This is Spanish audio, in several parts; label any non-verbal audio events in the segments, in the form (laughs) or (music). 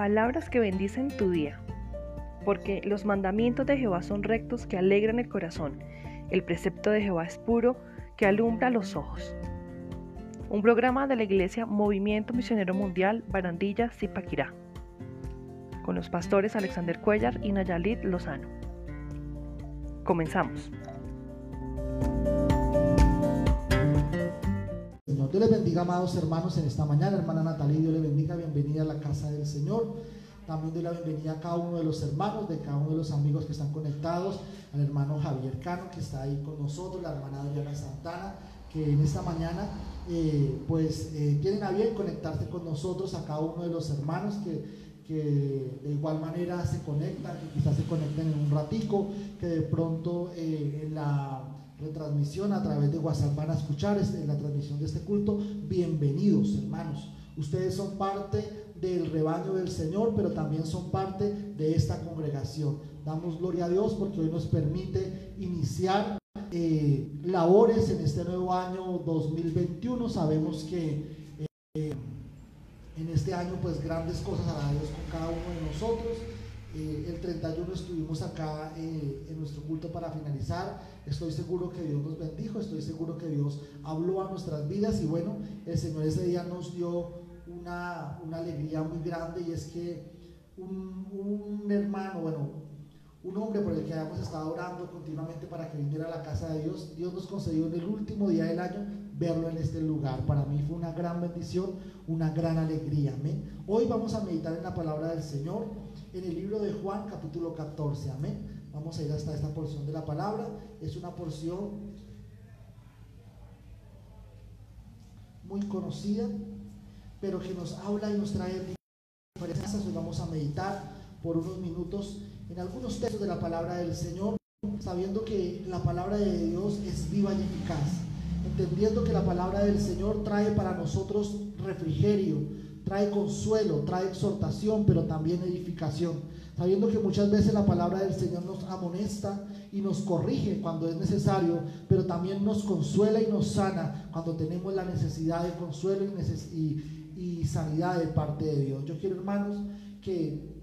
Palabras que bendicen tu día. Porque los mandamientos de Jehová son rectos que alegran el corazón. El precepto de Jehová es puro que alumbra los ojos. Un programa de la Iglesia Movimiento Misionero Mundial Barandilla Zipaquirá. Con los pastores Alexander Cuellar y Nayalit Lozano. Comenzamos. Dios les bendiga, amados hermanos, en esta mañana. Hermana Natalia, Dios les bendiga. Bienvenida a la casa del Señor. También doy la bienvenida a cada uno de los hermanos, de cada uno de los amigos que están conectados. Al hermano Javier Cano, que está ahí con nosotros, la hermana Adriana Santana, que en esta mañana, eh, pues, eh, tienen a bien conectarse con nosotros, a cada uno de los hermanos que que de igual manera se conectan, que quizás se conecten en un ratico, que de pronto eh, en la retransmisión a través de WhatsApp van a escuchar este, la transmisión de este culto. Bienvenidos, hermanos. Ustedes son parte del rebaño del Señor, pero también son parte de esta congregación. Damos gloria a Dios porque hoy nos permite iniciar eh, labores en este nuevo año 2021. Sabemos que eh, en este año pues grandes cosas hará Dios con cada uno de nosotros. Eh, el 31 estuvimos acá en nuestro culto para finalizar Estoy seguro que Dios nos bendijo, estoy seguro que Dios habló a nuestras vidas y bueno, el Señor ese día nos dio una, alegría muy grande y es que un, hermano, bueno, un hombre por el que habíamos estado orando continuamente para que viniera a la casa de Dios, Dios nos concedió en el último día del año verlo en este lugar. Para mí fue una gran bendición, una gran alegría. Amén. Hoy vamos a meditar en la palabra del Señor en el libro de Juan capítulo 14. Amén. Vamos a ir hasta esta porción de la palabra. Es una porción muy conocida, pero que nos habla y nos trae diferencias. Hoy vamos a meditar por unos minutos en algunos textos de la palabra del Señor, sabiendo que la palabra de Dios es viva y eficaz, entendiendo que la palabra del Señor trae para nosotros refrigerio, trae consuelo, trae exhortación, pero también edificación sabiendo que muchas veces la palabra del Señor nos amonesta y nos corrige cuando es necesario, pero también nos consuela y nos sana cuando tenemos la necesidad de consuelo y, sanidad de parte de Dios. Yo quiero, hermanos, que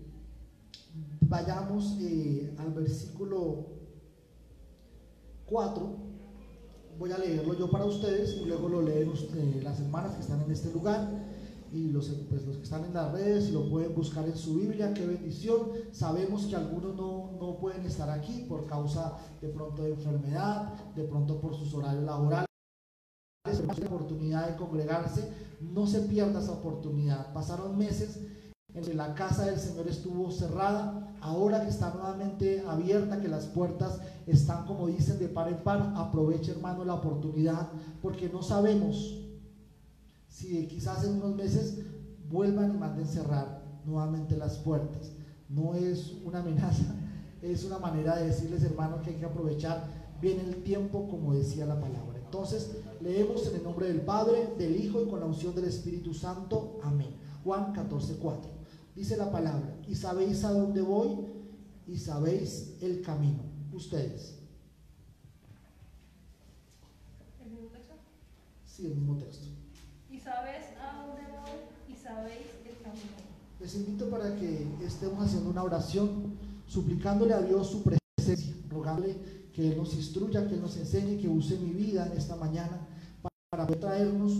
vayamos eh, al versículo 4. Voy a leerlo yo para ustedes y luego lo leen las hermanas que están en este lugar y los, pues, los que están en las redes lo pueden buscar en su Biblia, qué bendición. Sabemos que algunos no, no pueden estar aquí por causa de pronto de enfermedad, de pronto por sus horarios laborales. La oportunidad de congregarse, no se pierda esa oportunidad. Pasaron meses en que la casa del Señor estuvo cerrada, ahora que está nuevamente abierta, que las puertas están como dicen de par en par, aproveche hermano la oportunidad, porque no sabemos si quizás en unos meses vuelvan y manden cerrar nuevamente las puertas. No es una amenaza, (laughs) es una manera de decirles, hermanos, que hay que aprovechar bien el tiempo, como decía la palabra. Entonces, leemos en el nombre del Padre, del Hijo y con la unción del Espíritu Santo. Amén. Juan 14, 4. Dice la palabra, y sabéis a dónde voy y sabéis el camino. Ustedes. ¿El mismo texto? Sí, el mismo texto sabes a dónde voy y sabéis el camino. Les invito para que estemos haciendo una oración, suplicándole a Dios su presencia, rogándole que nos instruya, que nos enseñe, que use mi vida en esta mañana para traernos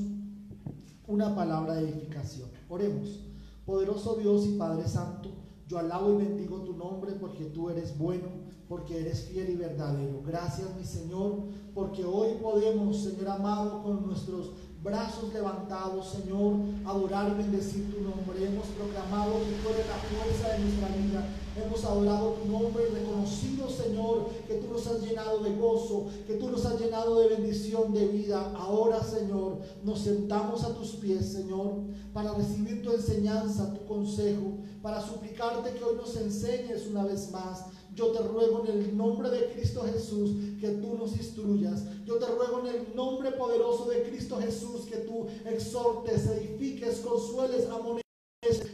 una palabra de edificación. Oremos. Poderoso Dios y Padre Santo, yo alabo y bendigo tu nombre porque tú eres bueno, porque eres fiel y verdadero. Gracias, mi Señor, porque hoy podemos, Señor amado, con nuestros brazos levantados, Señor, adorar y bendecir tu nombre. Hemos proclamado que tú eres la fuerza de nuestra vida. Hemos adorado tu nombre y reconocido, Señor, que tú nos has llenado de gozo, que tú nos has llenado de bendición de vida. Ahora, Señor, nos sentamos a tus pies, Señor, para recibir tu enseñanza, tu consejo, para suplicarte que hoy nos enseñes una vez más yo te ruego en el nombre de Cristo Jesús que tú nos instruyas. Yo te ruego en el nombre poderoso de Cristo Jesús que tú exhortes, edifiques, consueles, amonestes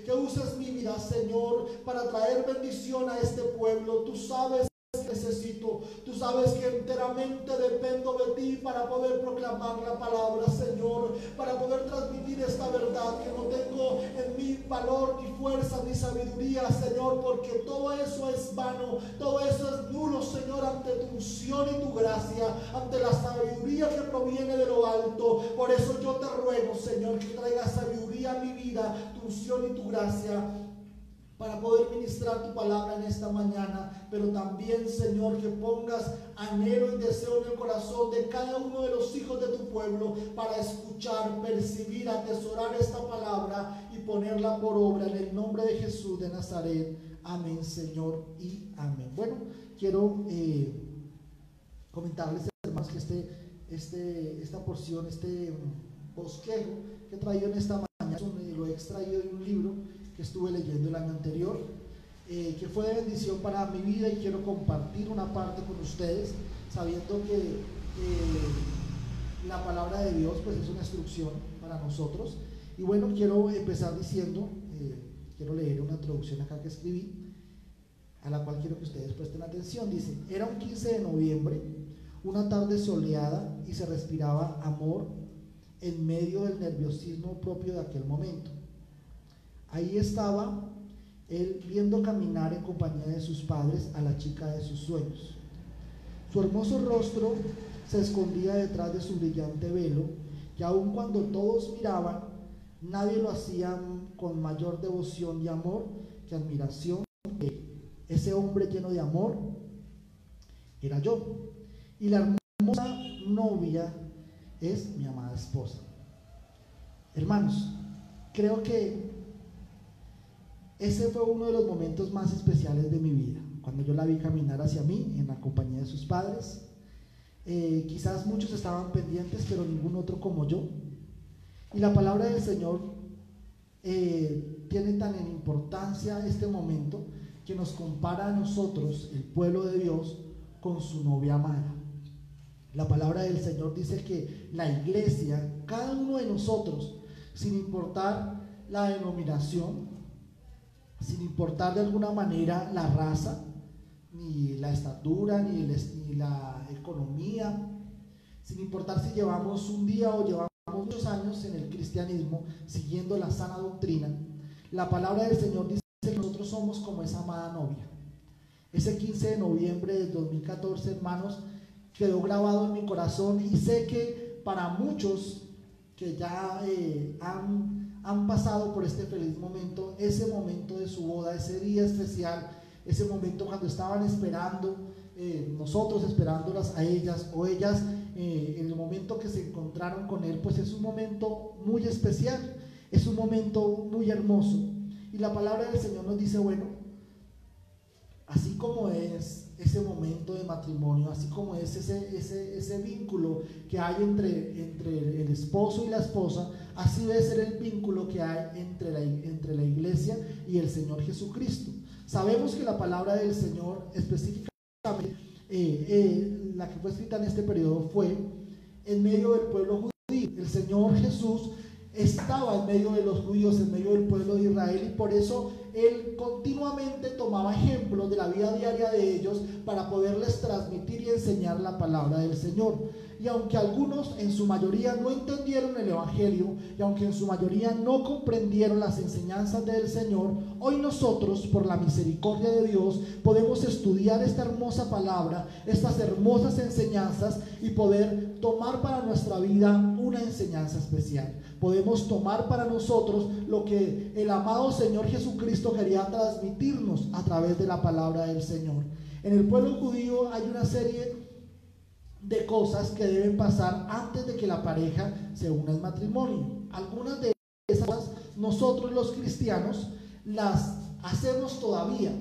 que uses mi vida, Señor, para traer bendición a este pueblo. Tú sabes necesito. Tú sabes que enteramente dependo de ti para poder proclamar la palabra, Señor, para poder transmitir esta verdad que no tengo en mi valor, ni fuerza, ni sabiduría, Señor, porque todo eso es vano, todo eso es nulo, Señor, ante tu unción y tu gracia, ante la sabiduría que proviene de lo alto. Por eso yo te ruego, Señor, que traiga sabiduría a mi vida, tu unción y tu gracia para poder ministrar tu palabra en esta mañana, pero también, Señor, que pongas anhelo y deseo en el corazón de cada uno de los hijos de tu pueblo para escuchar, percibir, atesorar esta palabra y ponerla por obra en el nombre de Jesús de Nazaret. Amén, Señor, y amén. Bueno, quiero eh, comentarles, hermanos, que este, este, esta porción, este bosquejo que he traído en esta mañana, lo he extraído de un libro estuve leyendo el año anterior, eh, que fue de bendición para mi vida y quiero compartir una parte con ustedes, sabiendo que la palabra de Dios pues es una instrucción para nosotros. Y bueno, quiero empezar diciendo, eh, quiero leer una introducción acá que escribí, a la cual quiero que ustedes presten atención. Dice, era un 15 de noviembre, una tarde soleada y se respiraba amor en medio del nerviosismo propio de aquel momento. Ahí estaba él viendo caminar en compañía de sus padres a la chica de sus sueños. Su hermoso rostro se escondía detrás de su brillante velo, que aun cuando todos miraban, nadie lo hacía con mayor devoción y amor que admiración. Ese hombre lleno de amor era yo. Y la hermosa novia es mi amada esposa. Hermanos, creo que ese fue uno de los momentos más especiales de mi vida, cuando yo la vi caminar hacia mí en la compañía de sus padres. Eh, quizás muchos estaban pendientes, pero ningún otro como yo. Y la palabra del Señor eh, tiene tan en importancia este momento que nos compara a nosotros, el pueblo de Dios, con su novia amada. La palabra del Señor dice que la iglesia, cada uno de nosotros, sin importar la denominación, sin importar de alguna manera la raza, ni la estatura, ni, la economía, sin importar si llevamos un día o llevamos muchos años en el cristianismo siguiendo la sana doctrina, la palabra del Señor dice que nosotros somos como esa amada novia. Ese 15 de noviembre del 2014, hermanos, quedó grabado en mi corazón y sé que para muchos que ya eh, han han pasado por este feliz momento, ese momento de su boda, ese día especial, ese momento cuando estaban esperando, eh, nosotros esperándolas a ellas o ellas eh, en el momento que se encontraron con Él, pues es un momento muy especial, es un momento muy hermoso. Y la palabra del Señor nos dice, bueno, así como es ese momento de matrimonio, así como es ese, ese, ese vínculo que hay entre, entre el esposo y la esposa, así debe ser el vínculo que hay entre la, entre la iglesia y el Señor Jesucristo. Sabemos que la palabra del Señor específicamente, eh, eh, la que fue escrita en este periodo, fue en medio del pueblo judío. El Señor Jesús estaba en medio de los judíos, en medio del pueblo de Israel y por eso él continuamente tomaba ejemplos de la vida diaria de ellos para poderles transmitir y enseñar la palabra del Señor. Y aunque algunos en su mayoría no entendieron el Evangelio y aunque en su mayoría no comprendieron las enseñanzas del Señor, hoy nosotros, por la misericordia de Dios, podemos estudiar esta hermosa palabra, estas hermosas enseñanzas y poder tomar para nuestra vida una enseñanza especial. Podemos tomar para nosotros lo que el amado Señor Jesucristo quería transmitirnos a través de la palabra del Señor. En el pueblo judío hay una serie de cosas que deben pasar antes de que la pareja se una en matrimonio. Algunas de esas cosas nosotros los cristianos las hacemos todavía.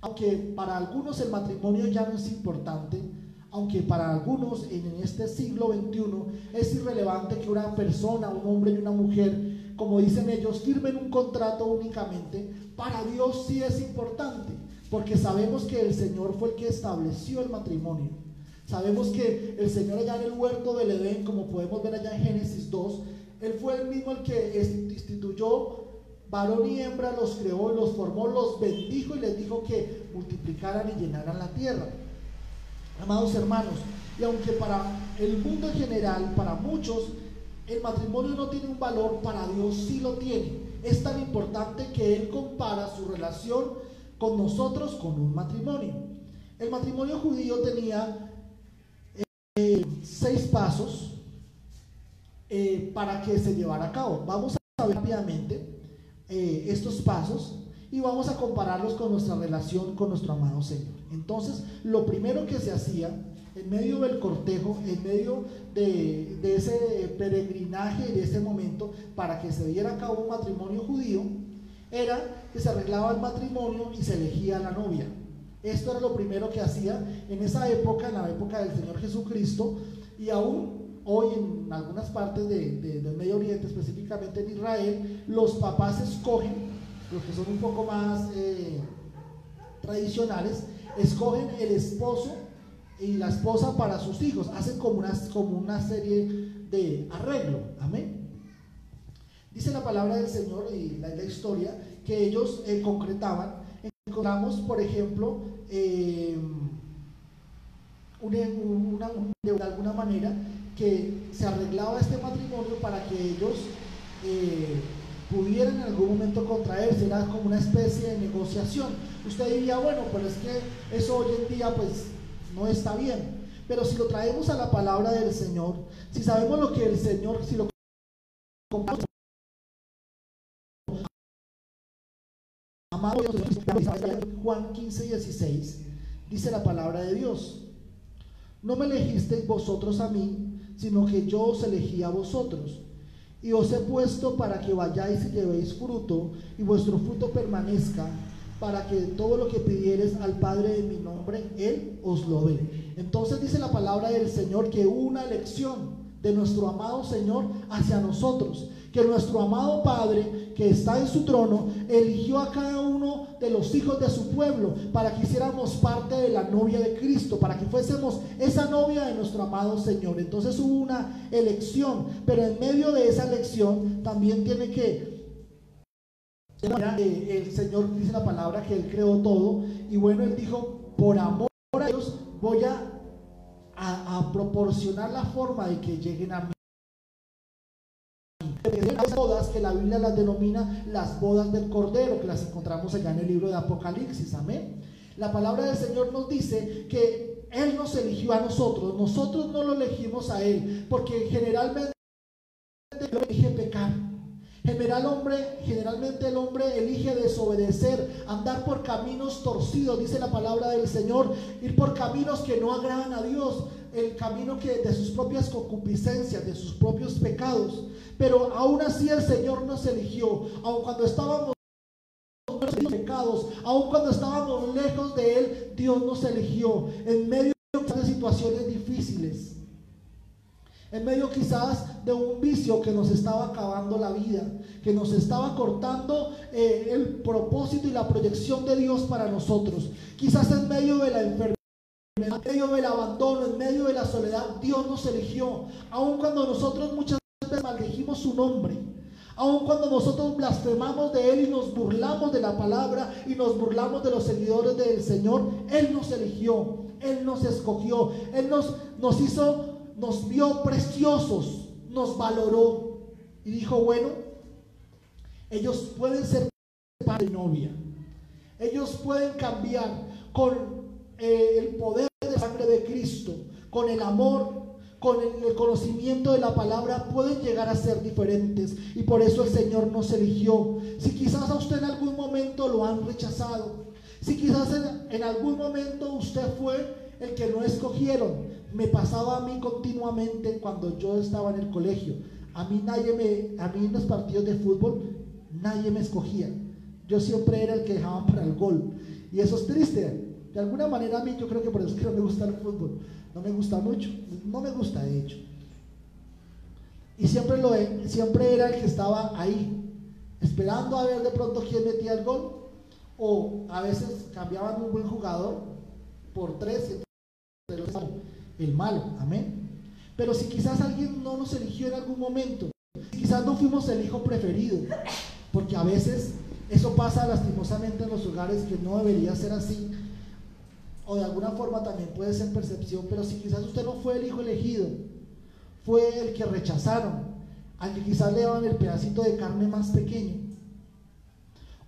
Aunque para algunos el matrimonio ya no es importante, aunque para algunos en este siglo XXI es irrelevante que una persona, un hombre y una mujer, como dicen ellos, firmen un contrato únicamente, para Dios sí es importante, porque sabemos que el Señor fue el que estableció el matrimonio. Sabemos que el Señor allá en el huerto del Edén, como podemos ver allá en Génesis 2, Él fue el mismo el que instituyó varón y hembra, los creó, los formó, los bendijo y les dijo que multiplicaran y llenaran la tierra. Amados hermanos, y aunque para el mundo en general, para muchos, el matrimonio no tiene un valor, para Dios sí lo tiene. Es tan importante que Él compara su relación con nosotros con un matrimonio. El matrimonio judío tenía seis pasos eh, para que se llevara a cabo. Vamos a ver rápidamente eh, estos pasos y vamos a compararlos con nuestra relación con nuestro amado Señor. Entonces, lo primero que se hacía en medio del cortejo, en medio de, ese peregrinaje, de ese momento, para que se diera a cabo un matrimonio judío, era que se arreglaba el matrimonio y se elegía la novia. Esto era lo primero que hacía en esa época, en la época del Señor Jesucristo, y aún hoy en algunas partes del Medio Oriente, específicamente en Israel, los papás escogen, los que son un poco más eh, tradicionales, escogen el esposo y la esposa para sus hijos. Hacen como una, como una serie de arreglo. Amén. Dice la palabra del Señor y la, historia que ellos eh, concretaban. Encontramos, por ejemplo, eh, de alguna manera que se arreglaba este matrimonio para que ellos eh, pudieran en algún momento contraerse, era como una especie de negociación. Usted diría, bueno, pero es que eso hoy en día pues no está bien. Pero si lo traemos a la palabra del Señor, si sabemos lo que el Señor, si lo Amado Juan 15, 16, dice la palabra de Dios. No me elegisteis vosotros a mí, sino que yo os elegí a vosotros. Y os he puesto para que vayáis y llevéis fruto, y vuestro fruto permanezca, para que todo lo que pidieres al Padre en mi nombre, Él os lo dé. Entonces dice la palabra del Señor que una elección de nuestro amado Señor hacia nosotros, que nuestro amado Padre que está en su trono eligió a cada uno de los hijos de su pueblo para que hiciéramos parte de la novia de Cristo, para que fuésemos esa novia de nuestro amado Señor. Entonces hubo una elección, pero en medio de esa elección también tiene que el Señor dice la palabra que Él creó todo y bueno, Él dijo, por amor a ellos voy a, a, proporcionar la forma de que lleguen a mí. Que la Biblia las denomina las bodas del Cordero, que las encontramos allá en el libro de Apocalipsis, amén. La palabra del Señor nos dice que Él nos eligió a nosotros, nosotros no lo elegimos a Él, porque generalmente lo elige pecar. General hombre, generalmente el hombre elige desobedecer, andar por caminos torcidos, dice la palabra del Señor, ir por caminos que no agradan a Dios, el camino que de sus propias concupiscencias, de sus propios pecados. Pero aún así el Señor nos eligió, aun cuando estábamos pecados, aun cuando estábamos lejos de él, Dios nos eligió en medio de situaciones difíciles en medio quizás de un vicio que nos estaba acabando la vida, que nos estaba cortando eh, el propósito y la proyección de Dios para nosotros. Quizás en medio de la enfermedad, en medio del abandono, en medio de la soledad, Dios nos eligió. Aun cuando nosotros muchas veces maldijimos su nombre. Aun cuando nosotros blasfemamos de Él y nos burlamos de la palabra y nos burlamos de los seguidores del Señor, Él nos eligió, Él nos escogió, Él nos, nos hizo nos vio preciosos, nos valoró y dijo, bueno, ellos pueden ser padre novia. Ellos pueden cambiar con eh, el poder de Cristo, con el amor, con el, conocimiento de la palabra, pueden llegar a ser diferentes. Y por eso el Señor nos eligió. Si quizás a usted en algún momento lo han rechazado, si quizás en, en algún momento usted fue el que no escogieron, me pasaba a mí continuamente cuando yo estaba en el colegio. A mí nadie me, a mí en los partidos de fútbol nadie me escogía. Yo siempre era el que dejaban para el gol. Y eso es triste. De alguna manera a mí yo creo que por eso es que no me gusta el fútbol. No me gusta mucho. No me gusta de hecho. Y siempre, lo, siempre era el que estaba ahí, esperando a ver de pronto quién metía el gol. O a veces cambiaban un buen jugador por tres el malo. Amén. Pero si quizás alguien no nos eligió en algún momento, quizás no fuimos el hijo preferido, porque a veces eso pasa lastimosamente en los hogares que no debería ser así. O de alguna forma también puede ser percepción, pero si quizás usted no fue el hijo elegido, fue el que rechazaron, al que quizás le daban el pedacito de carne más pequeño,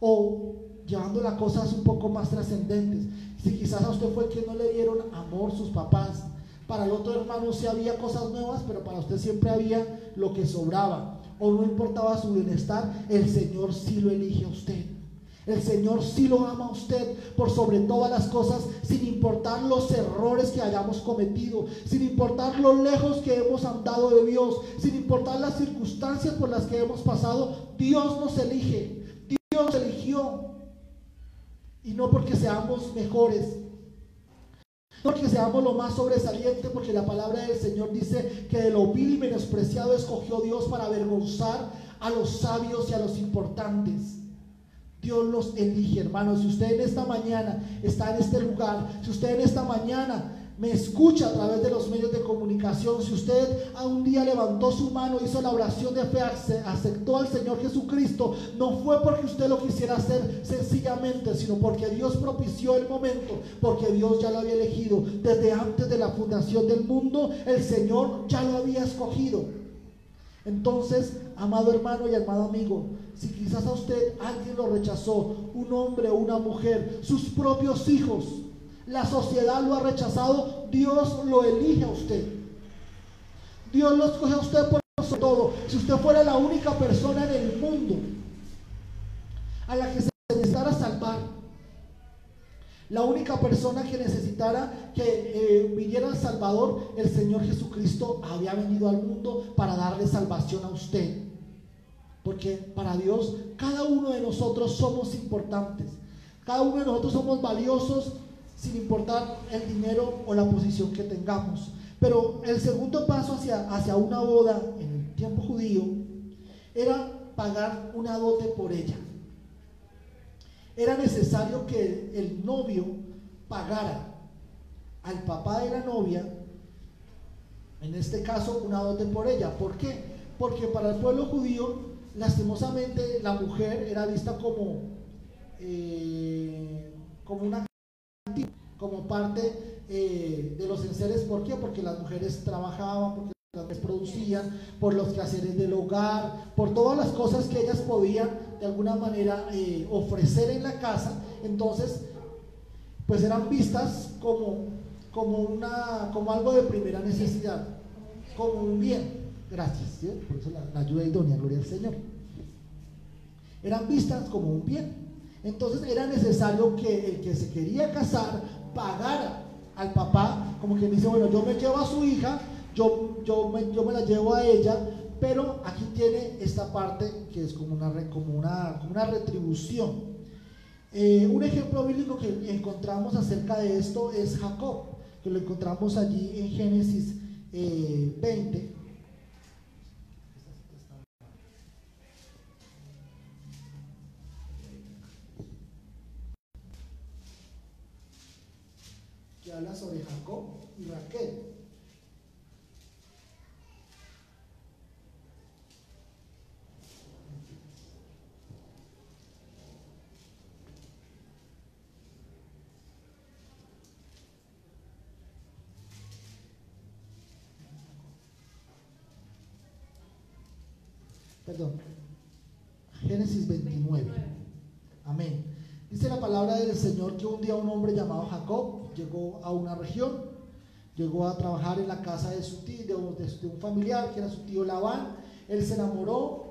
o llevando las cosas un poco más trascendentes, si quizás a usted fue el que no le dieron amor sus papás, para el otro hermano sí había cosas nuevas, pero para usted siempre había lo que sobraba, o no importaba su bienestar, el Señor sí lo elige a usted. El Señor sí lo ama a usted por sobre todas las cosas, sin importar los errores que hayamos cometido, sin importar lo lejos que hemos andado de Dios, sin importar las circunstancias por las que hemos pasado, Dios nos elige. Dios eligió. Y no porque seamos mejores, porque seamos lo más sobresaliente, porque la palabra del Señor dice que de lo vil y menospreciado escogió Dios para avergonzar a los sabios y a los importantes. Dios los elige, hermanos. Si usted en esta mañana está en este lugar, si usted en esta mañana me escucha a través de los medios de comunicación, si usted a un día levantó su mano, hizo la oración de fe, aceptó al Señor Jesucristo, no fue porque usted lo quisiera hacer sencillamente, sino porque Dios propició el momento, porque Dios ya lo había elegido. Desde antes de la fundación del mundo, el Señor ya lo había escogido. Entonces, amado hermano y amado amigo, si quizás a usted alguien lo rechazó, un hombre o una mujer, sus propios hijos, la sociedad lo ha rechazado, Dios lo elige a usted. Dios lo escoge a usted por todo. Si usted fuera la única persona en el mundo a la que se la única persona que necesitara que eh, viniera al Salvador, el Señor Jesucristo había venido al mundo para darle salvación a usted. Porque para Dios cada uno de nosotros somos importantes. Cada uno de nosotros somos valiosos sin importar el dinero o la posición que tengamos. Pero el segundo paso hacia, hacia una boda en el tiempo judío era pagar una dote por ella. Era necesario que el novio pagara al papá de la novia, en este caso, una dote por ella. ¿Por qué? Porque para el pueblo judío lastimosamente la mujer era vista como, eh, como una como parte eh, de los enseres. ¿Por qué? Porque las mujeres trabajaban, porque las mujeres producían, por los quehaceres del hogar, por todas las cosas que ellas podían de alguna manera eh, ofrecer en la casa. Entonces, pues eran vistas como, como, una, como algo de primera necesidad, como un bien. Gracias, por eso la, ayuda idónea, gloria al Señor. Eran vistas como un bien. Entonces era necesario que el que se quería casar pagara al papá, como que dice, bueno, yo me llevo a su hija, yo, yo, me, yo me la llevo a ella, pero aquí tiene esta parte que es como una, como una, una retribución. Eh, un ejemplo bíblico que encontramos acerca de esto es Jacob, que lo encontramos allí en Génesis 20, eh, habla sobre Jacob y Raquel. Perdón. Génesis 29. Amén. Dice la palabra del Señor que un día un hombre llamado Jacob llegó a una región, llegó a trabajar en la casa de su tío, de, un familiar que era su tío Labán. Él se enamoró,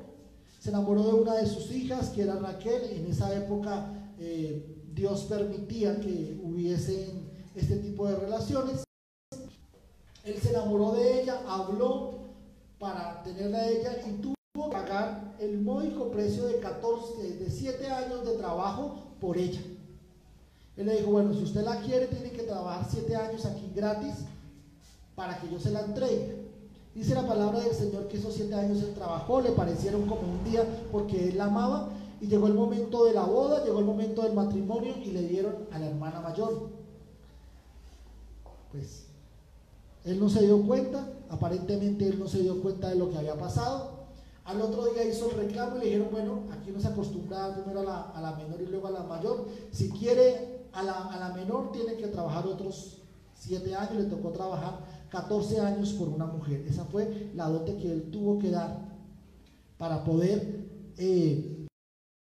se enamoró de una de sus hijas, que era Raquel. En esa época eh, Dios permitía que hubiesen este tipo de relaciones. Él se enamoró de ella, habló para tenerla a ella y tuvo pagar el módico precio de 14, de 7 años de trabajo por ella. Él le dijo, bueno, si usted la quiere, tiene que trabajar siete años aquí gratis para que yo se la entregue. Dice la palabra del Señor que esos siete años él trabajó, le parecieron como un día porque él la amaba y llegó el momento de la boda, llegó el momento del matrimonio y le dieron a la hermana mayor. Pues él no se dio cuenta, aparentemente él no se dio cuenta de lo que había pasado. Al otro día hizo el reclamo y le dijeron, bueno, aquí no se acostumbra primero a la, a la menor y luego a la mayor. Si quiere a la, a la menor tiene que trabajar otros 7 años, le tocó trabajar 14 años por una mujer. Esa fue la dote que él tuvo que dar para poder eh,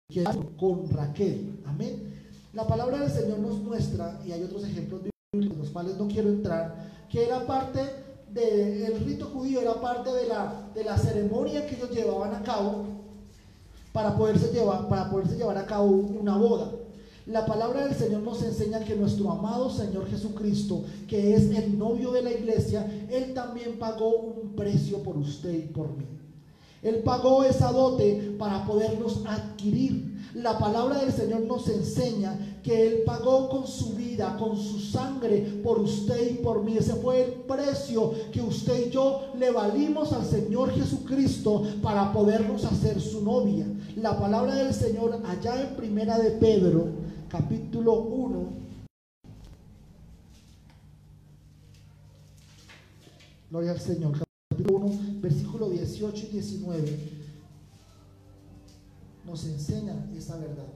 quedar con Raquel. Amén. La palabra del Señor nos muestra, y hay otros ejemplos bíblicos, los cuales no quiero entrar, que era parte del rito judío, era parte de la, de la ceremonia que ellos llevaban a cabo para poderse, llevar, para poderse llevar a cabo una boda. La palabra del Señor nos enseña que nuestro amado Señor Jesucristo, que es el novio de la iglesia, Él también pagó un precio por usted y por mí. Él pagó esa dote para podernos adquirir. La palabra del Señor nos enseña que Él pagó con su vida, con su sangre, por usted y por mí. Ese fue el precio que usted y yo le valimos al Señor Jesucristo para podernos hacer su novia. La palabra del Señor allá en Primera de Pedro capítulo 1, gloria al Señor, capítulo 1, versículo 18 y 19, nos enseña esa verdad.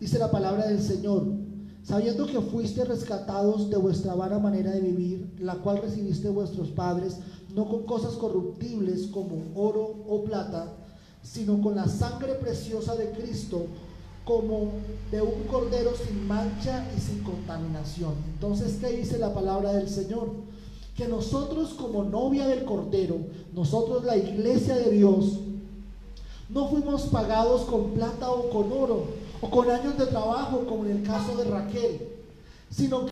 Dice la palabra del Señor, sabiendo que fuiste rescatados de vuestra vana manera de vivir, la cual recibiste vuestros padres, no con cosas corruptibles como oro o plata, sino con la sangre preciosa de Cristo, como de un cordero sin mancha y sin contaminación. Entonces, ¿qué dice la palabra del Señor? Que nosotros como novia del cordero, nosotros la iglesia de Dios, no fuimos pagados con plata o con oro, o con años de trabajo, como en el caso de Raquel, sino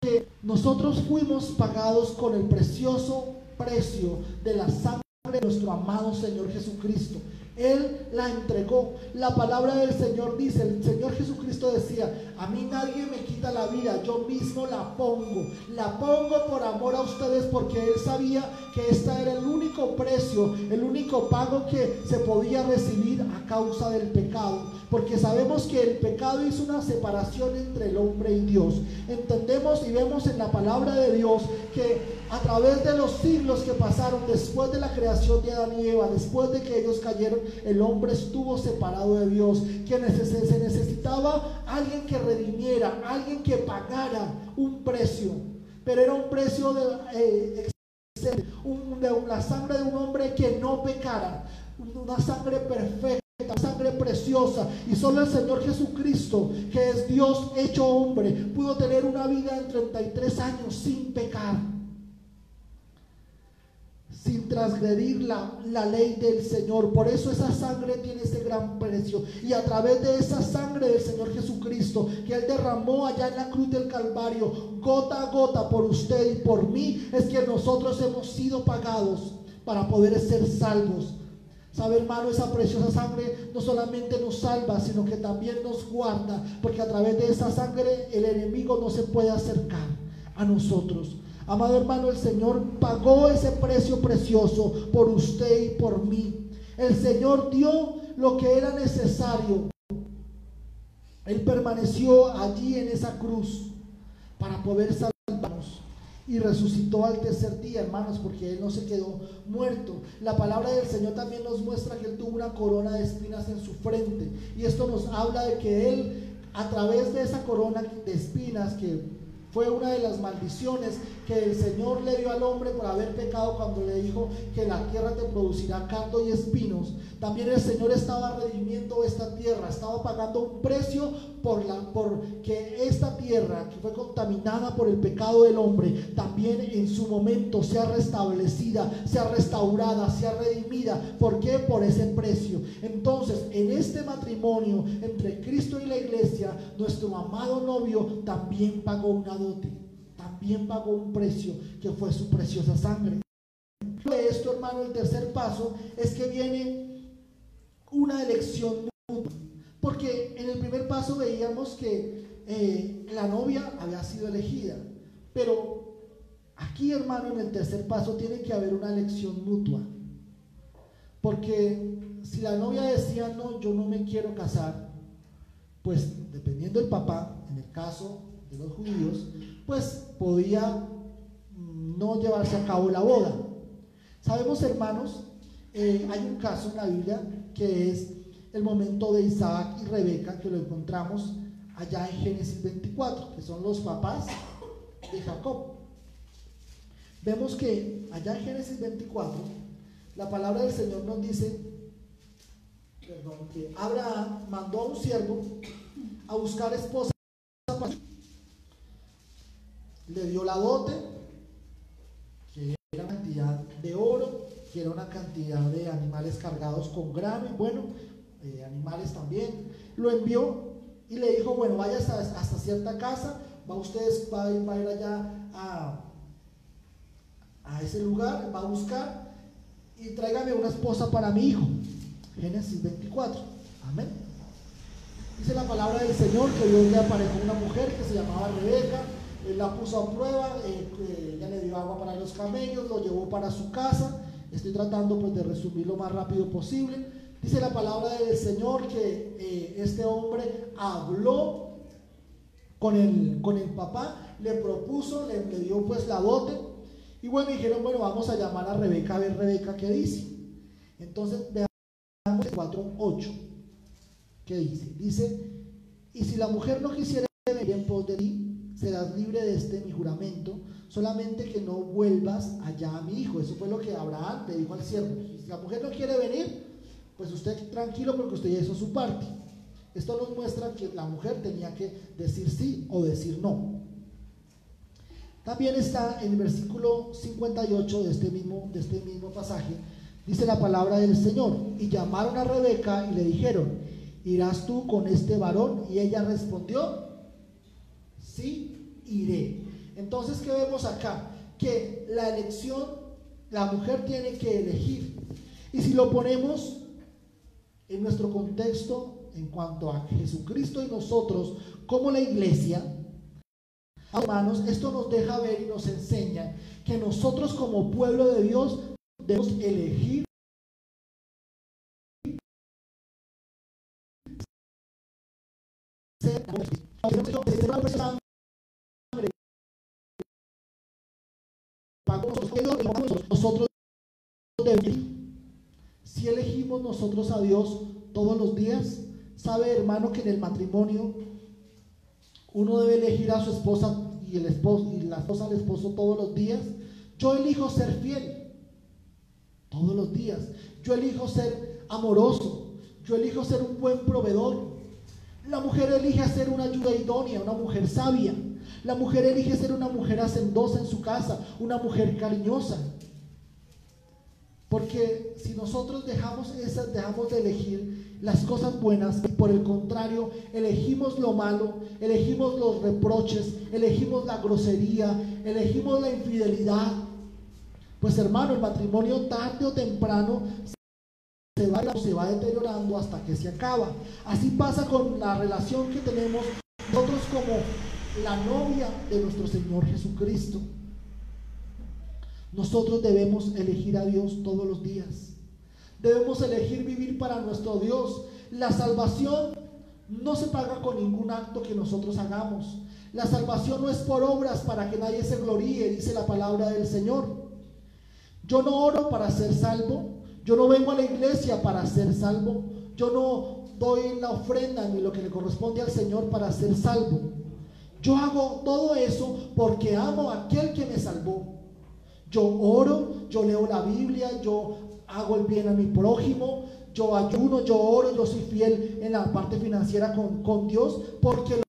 que nosotros fuimos pagados con el precioso precio de la sangre de nuestro amado Señor Jesucristo. Él la entregó. La palabra del Señor dice, el Señor Jesucristo decía, a mí nadie me quita la vida, yo mismo la pongo. La pongo por amor a ustedes porque Él sabía que este era el único precio, el único pago que se podía recibir a causa del pecado porque sabemos que el pecado hizo una separación entre el hombre y Dios. Entendemos y vemos en la palabra de Dios que a través de los siglos que pasaron después de la creación de Adán y Eva, después de que ellos cayeron, el hombre estuvo separado de Dios, que se necesitaba alguien que redimiera, alguien que pagara un precio, pero era un precio de, eh, la sangre de un hombre que no pecara, una sangre perfecta sangre preciosa. Y solo el Señor Jesucristo, que es Dios hecho hombre, pudo tener una vida en 33 años sin pecar. Sin transgredir la, ley del Señor. Por eso esa sangre tiene ese gran precio. Y a través de esa sangre del Señor Jesucristo, que Él derramó allá en la cruz del Calvario, gota a gota por usted y por mí, es que nosotros hemos sido pagados para poder ser salvos Sabe, hermano, esa preciosa sangre no solamente nos salva, sino que también nos guarda, porque a través de esa sangre el enemigo no se puede acercar a nosotros. Amado hermano, el Señor pagó ese precio precioso por usted y por mí. El Señor dio lo que era necesario. Él permaneció allí en esa cruz para poder salvarnos y resucitó al tercer día, hermanos, porque Él no se quedó muerto. La palabra del Señor también nos muestra que Él tuvo una corona de espinas en su frente. Y esto nos habla de que Él, a través de esa corona de espinas que fue una de las maldiciones que el Señor le dio al hombre por haber pecado cuando le dijo que la tierra te producirá caldo y espinos. También el Señor estaba redimiendo esta tierra, estaba pagando un precio por la por que esta tierra que fue contaminada por el pecado del hombre, también en su momento sea restablecida, sea restaurada, sea redimida. ¿Por qué? Por ese precio. Entonces, en este matrimonio entre Cristo y la iglesia, nuestro amado novio también pagó una también pagó un precio que fue su preciosa sangre. De esto, hermano, el tercer paso es que viene una elección mutua. Porque en el primer paso veíamos que eh, la novia había sido elegida. Pero aquí, hermano, en el tercer paso tiene que haber una elección mutua. Porque si la novia decía, no, yo no me quiero casar, pues dependiendo del papá, en el caso los judíos, pues podía no llevarse a cabo la boda. Sabemos, hermanos, eh, hay un caso en la Biblia que es el momento de Isaac y Rebeca, que lo encontramos allá en Génesis 24, que son los papás de Jacob. Vemos que allá en Génesis 24, la palabra del Señor nos dice, perdón, que Abraham mandó a un siervo a buscar esposa le dio la dote, que era una cantidad de oro, que era una cantidad de animales cargados con grano y bueno, eh, animales también. Lo envió y le dijo, bueno, vaya hasta, cierta casa, va ustedes, va, a ir allá a, ese lugar, va a buscar y tráigame una esposa para mi hijo. Génesis 24. Amén. Dice la palabra del Señor que Dios le apareció una mujer que se llamaba Rebeca la puso a prueba, eh, eh, ella le dio agua para los camellos, lo llevó para su casa. Estoy tratando pues de resumir lo más rápido posible. Dice la palabra del Señor que eh, este hombre habló con el, con el papá, le propuso, le, dio pues la dote. Y bueno, dijeron, bueno, vamos a llamar a Rebeca a ver Rebeca qué dice. Entonces veamos 4.8. ¿Qué dice? Dice, y si la mujer no quisiera venir en pos de ti, serás libre de este mi juramento, solamente que no vuelvas allá a mi hijo. Eso fue lo que Abraham le dijo al siervo. Si la mujer no quiere venir, pues usted tranquilo porque usted ya hizo su parte. Esto nos muestra que la mujer tenía que decir sí o decir no. También está en el versículo 58 de este mismo, de este mismo pasaje, dice la palabra del Señor, y llamaron a Rebeca y le dijeron, ¿irás tú con este varón? Y ella respondió, sí iré. Entonces, ¿qué vemos acá? Que la elección, la mujer tiene que elegir. Y si lo ponemos en nuestro contexto en cuanto a Jesucristo y nosotros como la iglesia, hermanos, esto nos deja ver y nos enseña que nosotros como pueblo de Dios debemos elegir si elegimos nosotros a Dios todos los días, sabe hermano que en el matrimonio uno debe elegir a su esposa y el esposo y la esposa al esposo todos los días. Yo elijo ser fiel todos los días. Yo elijo ser amoroso. Yo elijo ser un buen proveedor. La mujer elige ser una ayuda idónea, una mujer sabia. La mujer elige ser una mujer hacendosa en su casa, una mujer cariñosa. Porque si nosotros dejamos esas, dejamos de elegir las cosas buenas y por el contrario elegimos lo malo, elegimos los reproches, elegimos la grosería, elegimos la infidelidad, pues hermano, el matrimonio tarde o temprano se va, se va deteriorando hasta que se acaba. Así pasa con la relación que tenemos nosotros como la novia de nuestro Señor Jesucristo. Nosotros debemos elegir a Dios todos los días. Debemos elegir vivir para nuestro Dios. La salvación no se paga con ningún acto que nosotros hagamos. La salvación no es por obras para que nadie se gloríe, dice la palabra del Señor. Yo no oro para ser salvo. Yo no vengo a la iglesia para ser salvo. Yo no doy la ofrenda ni lo que le corresponde al Señor para ser salvo. Yo hago todo eso porque amo a aquel que me salvó. Yo oro, yo leo la Biblia, yo hago el bien a mi prójimo, yo ayuno, yo oro, yo soy fiel en la parte financiera con, con Dios porque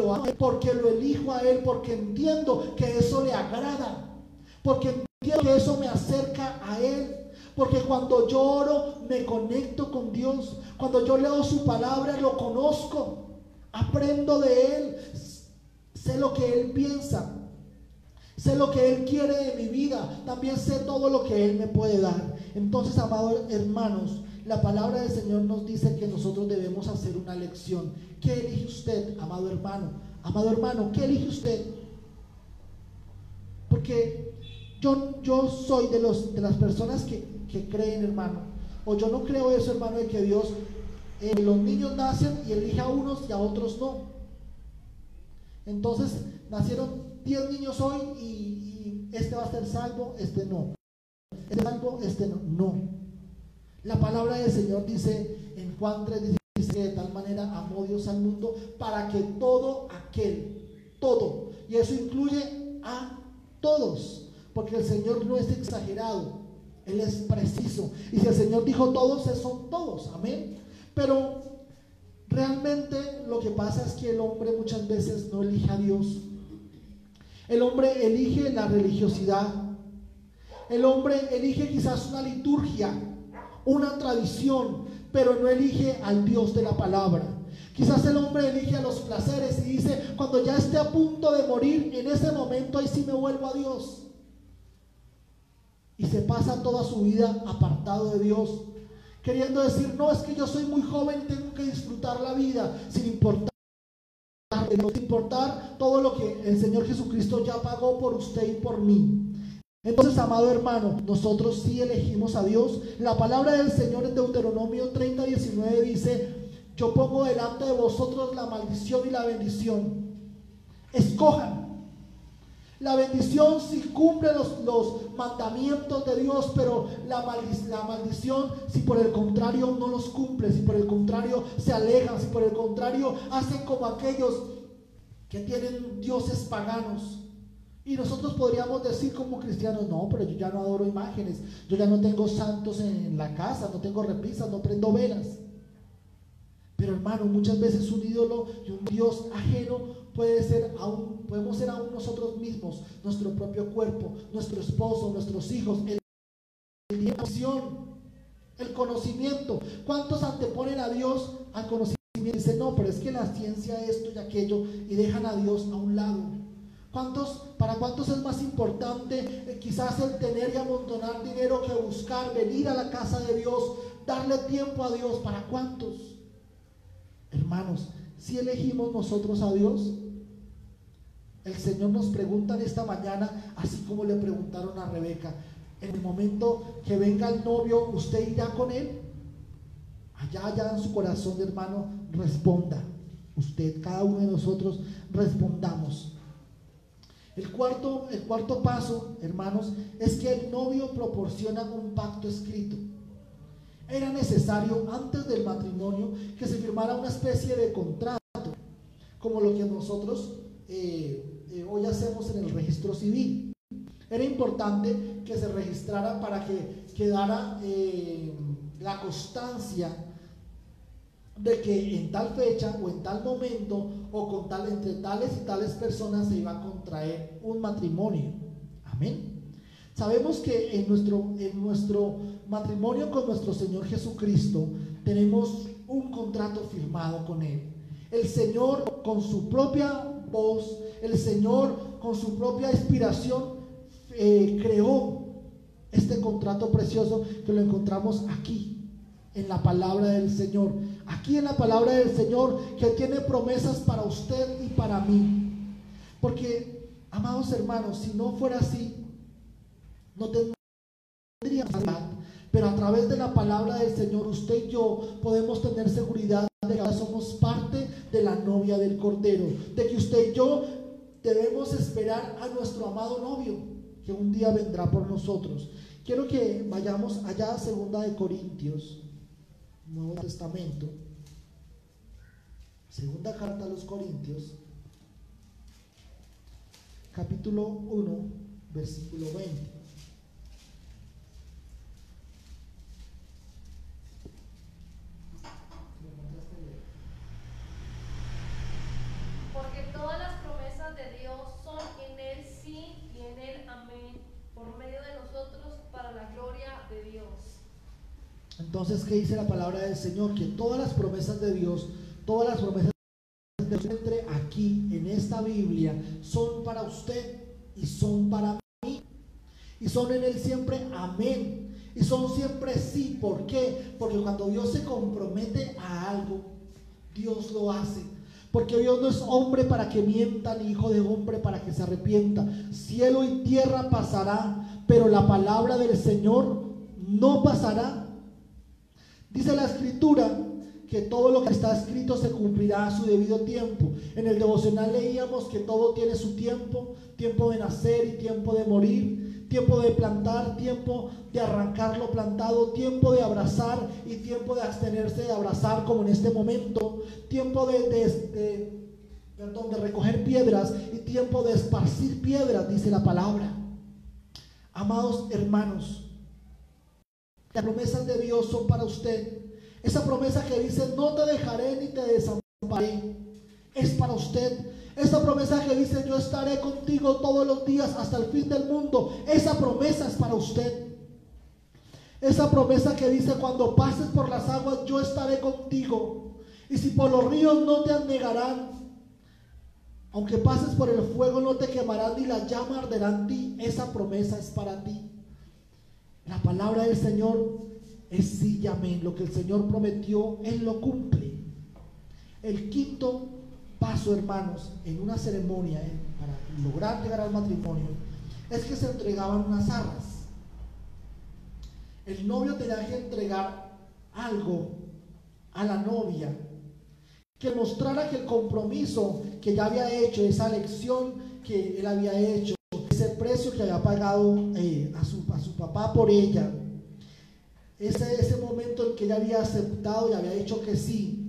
lo amo, porque lo elijo a Él, porque entiendo que eso le agrada, porque entiendo que eso me acerca a Él. Porque cuando yo oro me conecto con Dios. Cuando yo leo su palabra lo conozco. Aprendo de Él sé lo que Él piensa, sé lo que Él quiere de mi vida, también sé todo lo que Él me puede dar. Entonces, amados hermanos, la palabra del Señor nos dice que nosotros debemos hacer una lección. ¿Qué elige usted, amado hermano? Amado hermano, ¿qué elige usted? Porque yo, yo soy de, los, de las personas que, creen, hermano. O yo no creo eso, hermano, de que Dios, eh, los niños nacen y elige a unos y a otros no. Entonces nacieron 10 niños hoy y, este va a ser salvo, este no. Este salvo, este no. La palabra del Señor dice en Juan 3, dice de tal manera amó Dios al mundo para que todo aquel, todo, y eso incluye a todos, porque el Señor no es exagerado, Él es preciso. Y si el Señor dijo todos, son todos, amén. Pero realmente lo que pasa es que el hombre muchas veces no elige a Dios. El hombre elige la religiosidad. El hombre elige quizás una liturgia, una tradición, pero no elige al Dios de la palabra. Quizás el hombre elige a los placeres y dice, cuando ya esté a punto de morir, en ese momento ahí sí me vuelvo a Dios. Y se pasa toda su vida apartado de Dios, queriendo decir, no, es que yo soy muy joven tengo que disfrutar la vida, sin importar, sin importar todo lo que el Señor Jesucristo ya pagó por usted y por mí. Entonces, amado hermano, nosotros sí elegimos a Dios. La palabra del Señor en Deuteronomio 30, 19 dice, yo pongo delante de vosotros la maldición y la bendición. Escojan. La bendición si cumple los, los mandamientos de Dios, pero la maldición si por el contrario no los cumple, si por el contrario se alejan, si por el contrario hacen como aquellos que tienen dioses paganos y nosotros podríamos decir como cristianos, no, pero yo ya no adoro imágenes, yo ya no tengo santos en la casa, no tengo repisas, no prendo velas. Pero hermano, muchas veces un ídolo y un Dios ajeno puede ser aún, podemos ser aún nosotros mismos, nuestro propio cuerpo, nuestro esposo, nuestros hijos, el, el el conocimiento. ¿Cuántos anteponen a Dios al conocimiento? Y dicen, no, pero es que la ciencia esto y aquello, y dejan a Dios a un lado. ¿Para cuántos es más importante eh, quizás el tener y amontonar dinero que buscar, venir a la casa de Dios, darle tiempo a Dios? ¿Para cuántos? Hermanos, si elegimos nosotros a Dios, el Señor nos pregunta en esta mañana, así como le preguntaron a Rebeca, en el momento que venga el novio, ¿usted irá con él? Allá, allá en su corazón, hermano, responda. Usted, cada uno de nosotros, respondamos. El cuarto, el cuarto paso, hermanos, es que el novio proporciona un pacto escrito. Era necesario antes del matrimonio que se firmara una especie de contrato, como lo que nosotros eh, eh, hoy hacemos en el registro civil. Era importante que se registrara para que quedara eh, la constancia de que en tal fecha o en tal momento o con tal, entre tales y tales personas se iba a contraer un matrimonio. Amén. Sabemos que en nuestro, en nuestro matrimonio con nuestro Señor Jesucristo tenemos un contrato firmado con Él. El Señor con su propia voz, el Señor con su propia inspiración eh, creó este contrato precioso que lo encontramos aquí, en la palabra del Señor aquí en la palabra del Señor que tiene promesas para usted y para mí. Porque, amados hermanos, si no fuera así, no tendríamos pero a través de la palabra del Señor, usted y yo podemos tener seguridad de que somos parte de la novia del Cordero, de que usted y yo debemos esperar a nuestro amado novio, que un día vendrá por nosotros. Quiero que vayamos allá a segunda de Corintios. Nuevo Testamento, segunda carta a los Corintios, capítulo 1, versículo 20. Entonces, ¿qué dice la palabra del Señor? Que todas las promesas de Dios, todas las promesas de Dios entre aquí en esta Biblia son para usted y son para mí. Y son en Él siempre amén. Y son siempre sí. ¿Por qué? Porque cuando Dios se compromete a algo, Dios lo hace. Porque Dios no es hombre para que mienta, ni hijo de hombre para que se arrepienta. Cielo y tierra pasará, pero la palabra del Señor no pasará. Dice la escritura que todo lo que está escrito se cumplirá a su debido tiempo. En el devocional leíamos que todo tiene su tiempo, tiempo de nacer y tiempo de morir, tiempo de plantar, tiempo de arrancar lo plantado, tiempo de abrazar y tiempo de abstenerse de abrazar como en este momento, tiempo de, de, de recoger piedras y tiempo de esparcir piedras, dice la palabra. Amados hermanos, las promesas de Dios son para usted. Esa promesa que dice, no te dejaré ni te desamparé, es para usted. Esa promesa que dice, yo estaré contigo todos los días hasta el fin del mundo, esa promesa es para usted. Esa promesa que dice, cuando pases por las aguas, yo estaré contigo. Y si por los ríos no te anegarán, aunque pases por el fuego, no te quemarán ni la llama arderá en ti. Esa promesa es para ti. La palabra del Señor es sí y amén. Lo que el Señor prometió, Él lo cumple. El quinto paso, hermanos, en una ceremonia eh, para lograr llegar al matrimonio, es que se entregaban unas arras. El novio tenía que entregar algo a la novia que mostrara que el compromiso que ya había hecho, esa lección que él había hecho, que había pagado eh, a, su, a su papá por ella, ese, ese momento en que ella había aceptado y había dicho que sí,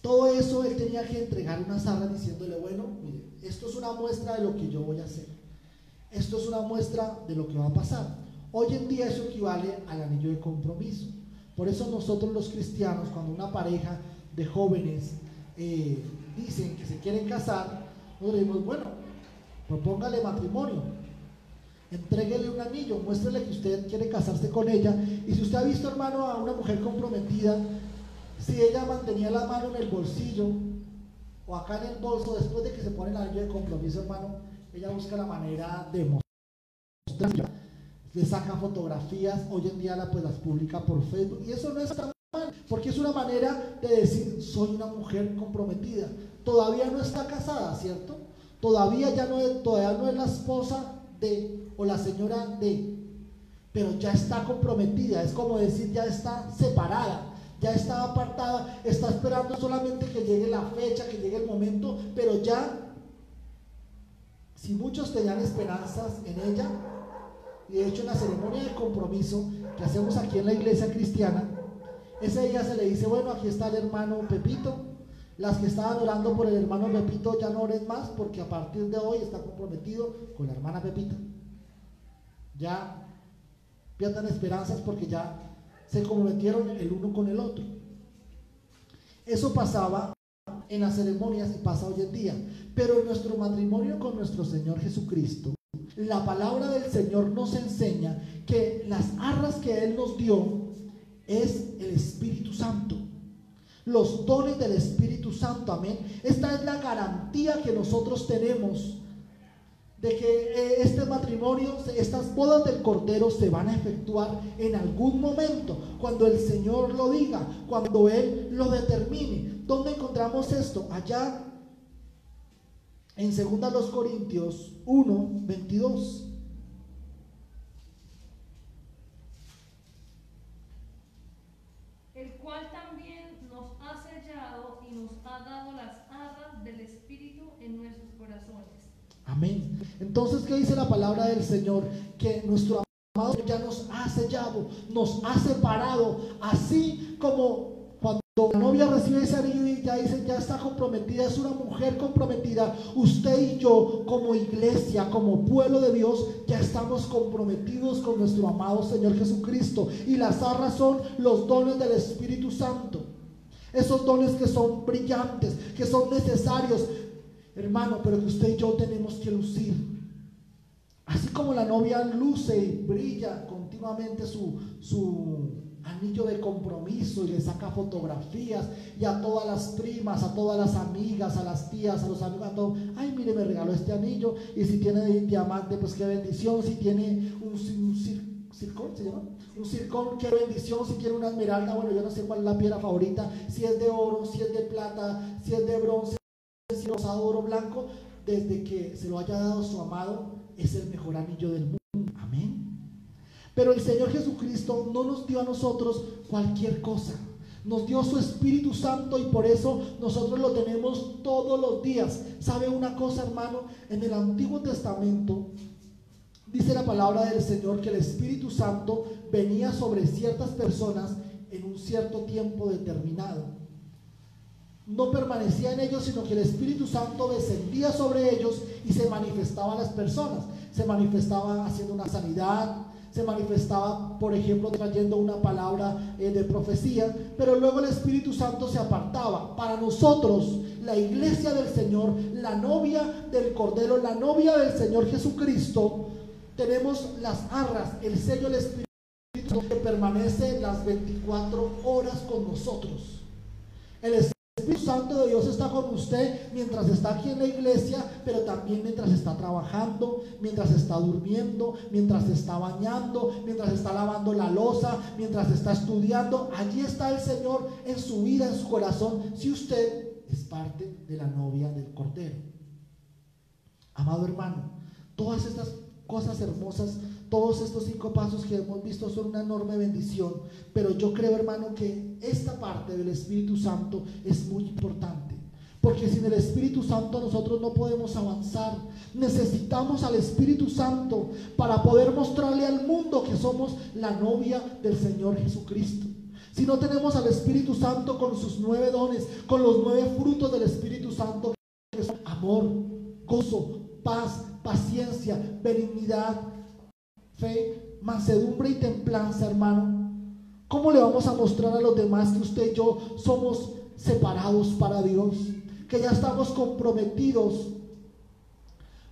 todo eso él tenía que entregar una zarra diciéndole, bueno, mire, esto es una muestra de lo que yo voy a hacer. Esto es una muestra de lo que va a pasar. Hoy en día eso equivale al anillo de compromiso. Por eso nosotros los cristianos, cuando una pareja de jóvenes eh, dicen que se quieren casar, nosotros decimos, bueno, propóngale matrimonio, entréguele un anillo, muéstrele que usted quiere casarse con ella. Y si usted ha visto, hermano, a una mujer comprometida, si ella mantenía la mano en el bolsillo o acá en el bolso, después de que se pone el anillo de compromiso, hermano, ella busca la manera de mostrar. Le saca fotografías, hoy en día la, pues, las publica por Facebook. Y eso no está mal, porque es una manera de decir, soy una mujer comprometida. Todavía no está casada, ¿cierto? Todavía ya no es, todavía no es la esposa de o la señora de, pero ya está comprometida. Es como decir, ya está separada ya está apartada, está esperando solamente que llegue la fecha, que llegue el momento, pero ya, si muchos tenían esperanzas en ella, y de hecho en la ceremonia de compromiso que hacemos aquí en la iglesia cristiana, ese día se le dice, bueno, aquí está el hermano Pepito, las que estaban orando por el hermano Pepito ya no oren más porque a partir de hoy está comprometido con la hermana Pepita. Ya pierdan esperanzas porque ya se comprometieron el uno con el otro. Eso pasaba en las ceremonias y pasa hoy en día. Pero en nuestro matrimonio con nuestro Señor Jesucristo, la palabra del Señor nos enseña que las arras que Él nos dio es el Espíritu Santo. Los dones del Espíritu Santo, amén. Esta es la garantía que nosotros tenemos de que eh, este matrimonio, estas bodas del Cordero se van a efectuar en algún momento, cuando el Señor lo diga, cuando Él lo determine. ¿Dónde encontramos esto? Allá en 2 Corintios 1, 22. El cual también nos ha sellado y nos ha dado las alas del Espíritu en nuestros corazones. Amén. Entonces, ¿qué dice la palabra del Señor? Que nuestro amado ya nos ha sellado, nos ha separado, así como cuando la novia recibe ese anillo y ya dice, ya está comprometida, es una mujer comprometida. Usted y yo, como iglesia, como pueblo de Dios, ya estamos comprometidos con nuestro amado Señor Jesucristo. Y las arras son los dones del Espíritu Santo. Esos dones que son brillantes, que son necesarios, hermano, pero que usted y yo tenemos que lucir. Así como la novia luce y brilla continuamente su, su anillo de compromiso y le saca fotografías y a todas las primas, a todas las amigas, a las tías, a los amigos, a todos, ay, mire, me regaló este anillo y si tiene diamante, pues qué bendición, si tiene un, un circón, ¿se llama? Un circón, qué bendición, si tiene una esmeralda, bueno, yo no sé cuál es la piedra favorita, si es de oro, si es de plata, si es de bronce rosado, oro blanco, desde que se lo haya dado su amado, es el mejor anillo del mundo. Amén. Pero el Señor Jesucristo no nos dio a nosotros cualquier cosa. Nos dio su Espíritu Santo y por eso nosotros lo tenemos todos los días. ¿Sabe una cosa, hermano? En el Antiguo Testamento, dice la palabra del Señor que el Espíritu Santo venía sobre ciertas personas en un cierto tiempo determinado. No permanecía en ellos, sino que el Espíritu Santo descendía sobre ellos y se manifestaba a las personas. Se manifestaba haciendo una sanidad, se manifestaba, por ejemplo, trayendo una palabra eh, de profecía, pero luego el Espíritu Santo se apartaba. Para nosotros, la iglesia del Señor, la novia del Cordero, la novia del Señor Jesucristo, tenemos las arras, el sello del Espíritu que permanece las 24 horas con nosotros. El Espíritu Santo de Dios está con usted mientras está aquí en la iglesia, pero también mientras está trabajando, mientras está durmiendo, mientras está bañando, mientras está lavando la losa, mientras está estudiando. Allí está el Señor en su vida, en su corazón, si usted es parte de la novia del Cordero. Amado hermano, todas estas cosas hermosas todos estos cinco pasos que hemos visto son una enorme bendición, pero yo creo, hermano, que esta parte del Espíritu Santo es muy importante. Porque sin el Espíritu Santo nosotros no podemos avanzar. Necesitamos al Espíritu Santo para poder mostrarle al mundo que somos la novia del Señor Jesucristo. Si no tenemos al Espíritu Santo con sus nueve dones, con los nueve frutos del Espíritu Santo, que son amor, gozo, paz, paciencia, benignidad, fe, mansedumbre y templanza, hermano. ¿Cómo le vamos a mostrar a los demás que usted y yo somos separados para Dios? Que ya estamos comprometidos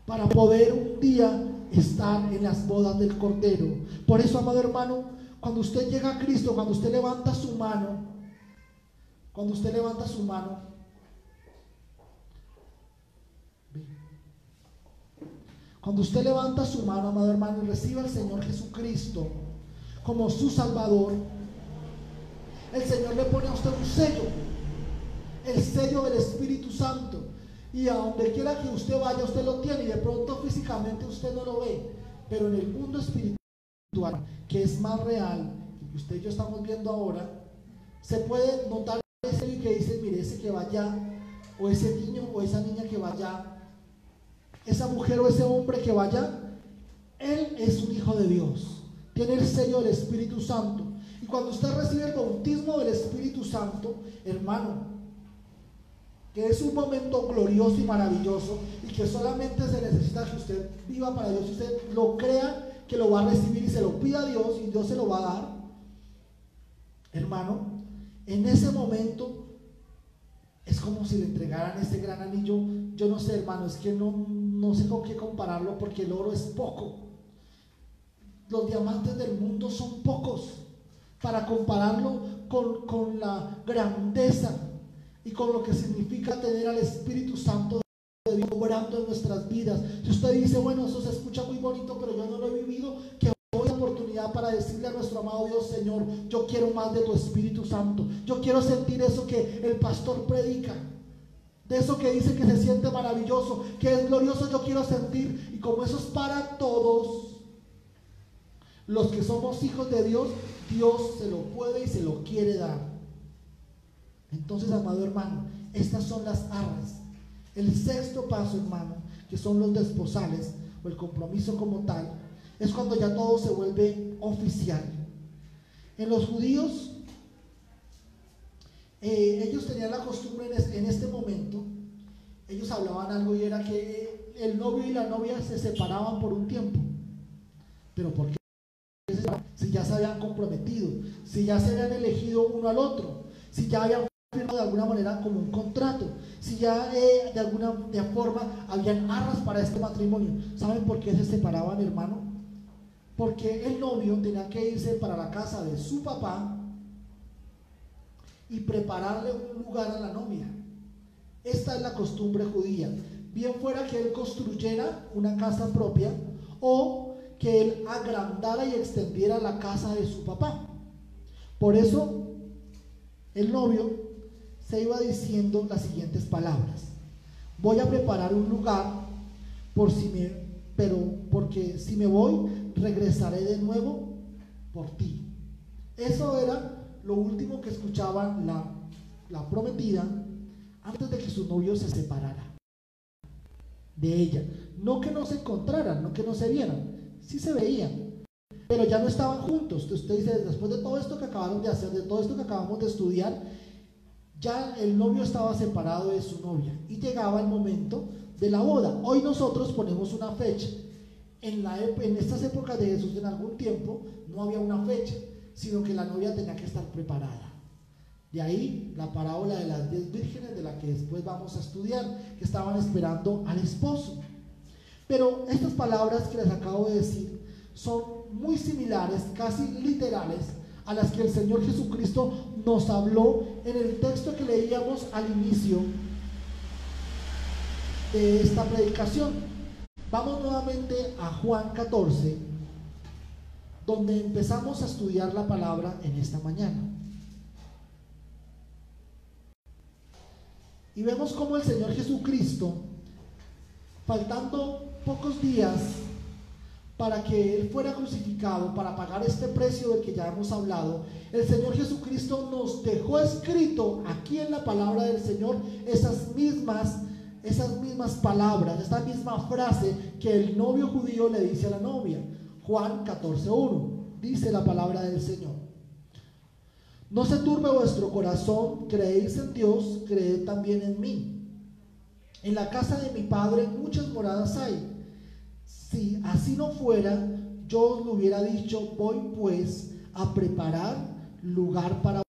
para poder un día estar en las bodas del Cordero. Por eso, amado hermano, cuando usted llega a Cristo, cuando usted levanta su mano, cuando usted levanta su mano, Cuando usted levanta su mano, amado hermano, y recibe al Señor Jesucristo como su Salvador, el Señor le pone a usted un sello, el sello del Espíritu Santo. Y a donde quiera que usted vaya, usted lo tiene y de pronto físicamente usted no lo ve. Pero en el mundo espiritual, que es más real, que usted y yo estamos viendo ahora, se puede notar ese que dice, mire, ese que vaya, o ese niño o esa niña que vaya esa mujer o ese hombre que vaya, él es un hijo de Dios. Tiene el sello del Espíritu Santo. Y cuando usted recibe el bautismo del Espíritu Santo, hermano, que es un momento glorioso y maravilloso y que solamente se necesita que usted viva para Dios, usted lo crea que lo va a recibir y se lo pida a Dios y Dios se lo va a dar. Hermano, en ese momento es como si le entregaran ese gran anillo. Yo no sé, hermano, es que no, no sé con qué compararlo porque el oro es poco. Los diamantes del mundo son pocos para compararlo con, con la grandeza y con lo que significa tener al Espíritu Santo de Dios obrando en nuestras vidas. Si usted dice, bueno, eso se escucha muy bonito, pero yo no lo he vivido, que hoy oportunidad para decirle a nuestro amado Dios, Señor, yo quiero más de tu Espíritu Santo. Yo quiero sentir eso que el pastor predica. De eso que dice que se siente maravilloso, que es glorioso, yo quiero sentir. Y como eso es para todos, los que somos hijos de Dios, Dios se lo puede y se lo quiere dar. Entonces, amado hermano, estas son las arras. El sexto paso, hermano, que son los desposales o el compromiso como tal, es cuando ya todo se vuelve oficial. En los judíos eh, ellos tenían la costumbre en, este momento, ellos hablaban algo y era que el novio y la novia se separaban por un tiempo. Pero ¿por qué? Si ya se habían comprometido, si ya se habían elegido uno al otro, si ya habían firmado de alguna manera como un contrato, si ya eh, de alguna forma habían arras para este matrimonio. ¿Saben por qué se separaban, hermano? Porque el novio tenía que irse para la casa de su papá y prepararle un lugar a la novia. Esta es la costumbre judía. Bien fuera que él construyera una casa propia o que él agrandara y extendiera la casa de su papá. Por eso el novio se iba diciendo las siguientes palabras. Voy a preparar un lugar por si me, pero porque si me voy regresaré de nuevo por ti. Eso era lo último que escuchaba la, la prometida antes de que su novio se separara de ella. No que no se encontraran, no que no se vieran, sí se veían, pero ya no estaban juntos. Usted dice, después de todo esto que acabaron de hacer, de todo esto que acabamos de estudiar, ya el novio estaba separado de su novia y llegaba el momento de la boda. Hoy nosotros ponemos una fecha. En, la, en estas épocas de Jesús, en algún tiempo, no había una fecha, sino que la novia tenía que estar preparada. De ahí la parábola de las diez vírgenes, de la que después vamos a estudiar, que estaban esperando al esposo. Pero estas palabras que les acabo de decir son muy similares, casi literales, a las que el Señor Jesucristo nos habló en el texto que leíamos al inicio de esta predicación. Vamos nuevamente a Juan 14, donde empezamos a estudiar la palabra en esta mañana. Y vemos cómo el Señor Jesucristo, faltando pocos días para que Él fuera crucificado, para pagar este precio del que ya hemos hablado, el Señor Jesucristo nos dejó escrito aquí en la palabra del Señor esas mismas, esas mismas palabras, esta misma frase que el novio judío le dice a la novia. Juan 14.1, dice la palabra del Señor. No se turbe vuestro corazón, creéis en Dios, creed también en mí. En la casa de mi Padre muchas moradas hay. Si así no fuera, yo os lo hubiera dicho, voy pues a preparar lugar para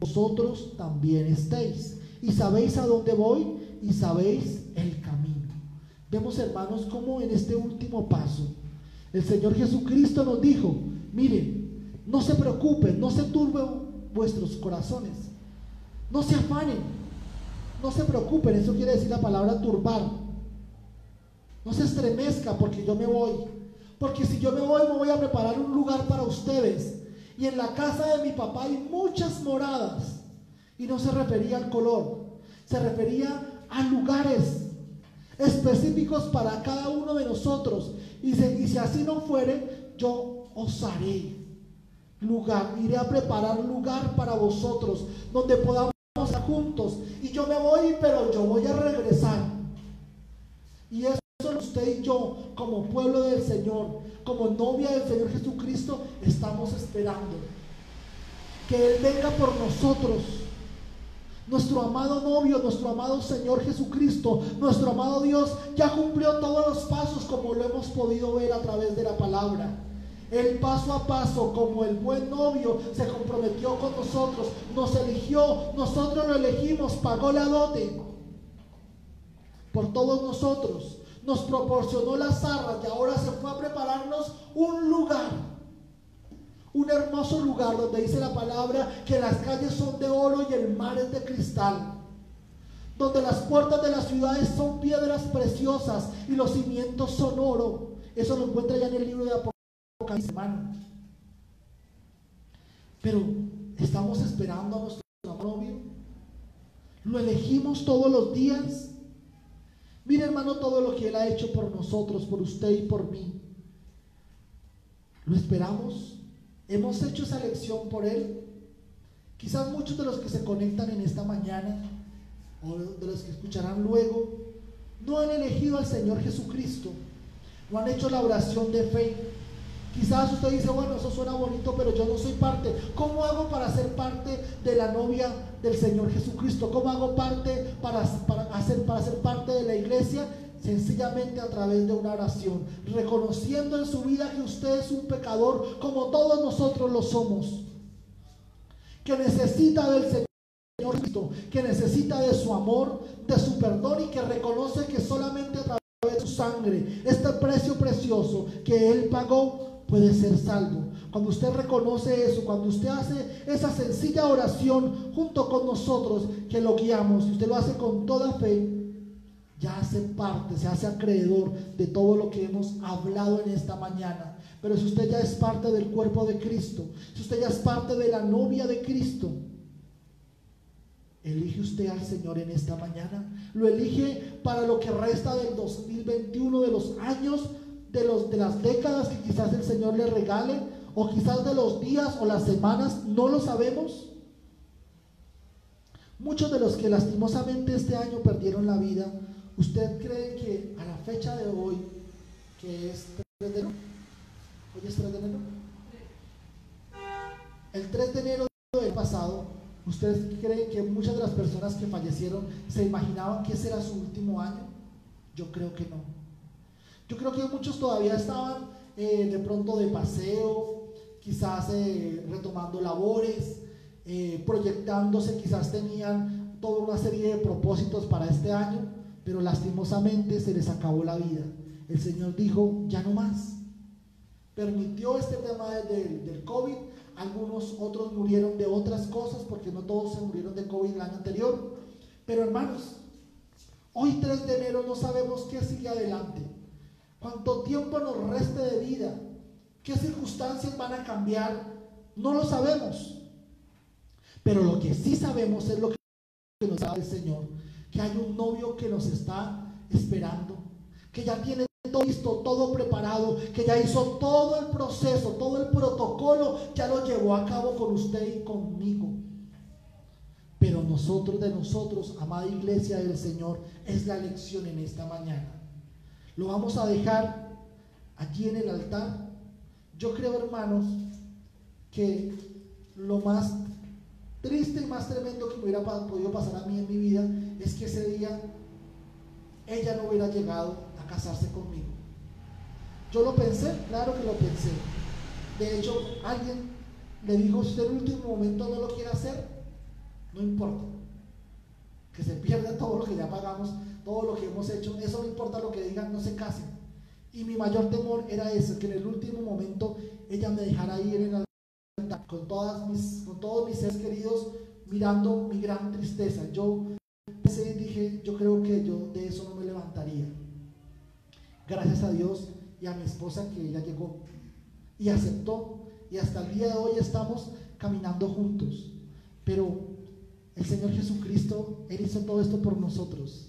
Vosotros también estéis. Y sabéis a dónde voy y sabéis el camino. Vemos, hermanos, cómo en este último paso el Señor Jesucristo nos dijo, miren, no se preocupen, no se turben vuestros corazones, no se afanen, no se preocupen, eso quiere decir la palabra turbar. No se estremezca porque yo me voy, porque si yo me voy me voy a preparar un lugar para ustedes. Y en la casa de mi papá hay muchas moradas. Y no se refería al color, se refería a lugares específicos para cada uno de nosotros. Y, si así no fuere, yo os haré lugar, iré a preparar lugar para vosotros, donde podamos estar juntos. Y yo me voy, pero yo voy a regresar. Y eso usted y yo, como pueblo del Señor, como novia del Señor Jesucristo, estamos esperando. Que Él venga por nosotros nuestro amado novio, nuestro amado Señor Jesucristo, nuestro amado Dios, ya cumplió todos los pasos como lo hemos podido ver a través de la palabra. El paso a paso, como el buen novio, se comprometió con nosotros, nos eligió, nosotros lo elegimos, pagó la dote por todos nosotros, nos proporcionó las arras y ahora se fue a prepararnos un lugar un hermoso lugar donde dice la palabra que las calles son de oro y el mar es de cristal. Donde las puertas de las ciudades son piedras preciosas y los cimientos son oro. Eso lo encuentra ya en el libro de Apocalipsis, Pero estamos esperando a nuestro novio. Lo elegimos todos los días. Mire hermano todo lo que Él ha hecho por nosotros, por usted y por mí. ¿Lo esperamos? Hemos hecho esa lección por Él. Quizás muchos de los que se conectan en esta mañana o de los que escucharán luego no han elegido al Señor Jesucristo, no han hecho la oración de fe. Quizás usted dice, bueno, eso suena bonito, pero yo no soy parte. ¿Cómo hago para ser parte de la novia del Señor Jesucristo? ¿Cómo hago parte para, hacer, para ser parte de la iglesia? sencillamente a través de una oración, reconociendo en su vida que usted es un pecador como todos nosotros lo somos, que necesita del Señor que necesita de su amor, de su perdón y que reconoce que solamente a través de su sangre, este precio precioso que Él pagó, puede ser salvo. Cuando usted reconoce eso, cuando usted hace esa sencilla oración junto con nosotros que lo guiamos, y usted lo hace con toda fe, ya hace parte, se hace acreedor de todo lo que hemos hablado en esta mañana. Pero si usted ya es parte del cuerpo de Cristo, si usted ya es parte de la novia de Cristo, elige usted al Señor en esta mañana. Lo elige para lo que resta del 2021, de los años, de, los, de las décadas que quizás el Señor le regale, o quizás de los días o las semanas, no lo sabemos. Muchos de los que lastimosamente este año perdieron la vida, ¿usted cree que a la fecha de hoy, que es 3 de enero, hoy es 3 de enero, el 3 de enero del pasado, ¿ustedes creen que muchas de las personas que fallecieron se imaginaban que ese era su último año? Yo creo que no. Yo creo que muchos todavía estaban eh, de pronto de paseo, quizás eh, retomando labores, eh, proyectándose, quizás tenían toda una serie de propósitos para este año, pero lastimosamente se les acabó la vida. El Señor dijo, ya no más. Permitió este tema del, del COVID, algunos otros murieron de otras cosas, porque no todos se murieron de COVID el año anterior, pero hermanos, hoy 3 de enero no sabemos qué sigue adelante, cuánto tiempo nos reste de vida, qué circunstancias van a cambiar, no lo sabemos. Pero lo que sí sabemos es lo que nos da el Señor, que hay un novio que nos está esperando, que ya tiene todo listo, todo preparado, que ya hizo todo el proceso, todo el protocolo, ya lo llevó a cabo con usted y conmigo. Pero nosotros de nosotros, amada iglesia del Señor, es la lección en esta mañana. Lo vamos a dejar aquí en el altar. Yo creo, hermanos, que lo más triste y más tremendo que me hubiera podido pasar a mí en mi vida es que ese día ella no hubiera llegado a casarse conmigo. Yo lo pensé, claro que lo pensé. De hecho, alguien le dijo, si usted en el último momento no lo quiere hacer, no importa. Que se pierda todo lo que ya pagamos, todo lo que hemos hecho, eso no importa lo que digan, no se casen. Y mi mayor temor era ese, que en el último momento ella me dejara ir en la con, todas mis, con todos mis seres queridos mirando mi gran tristeza. Yo pensé y dije, yo creo que yo de eso no me levantaría. Gracias a Dios y a mi esposa que ella llegó y aceptó. Y hasta el día de hoy estamos caminando juntos. Pero el Señor Jesucristo, Él hizo todo esto por nosotros.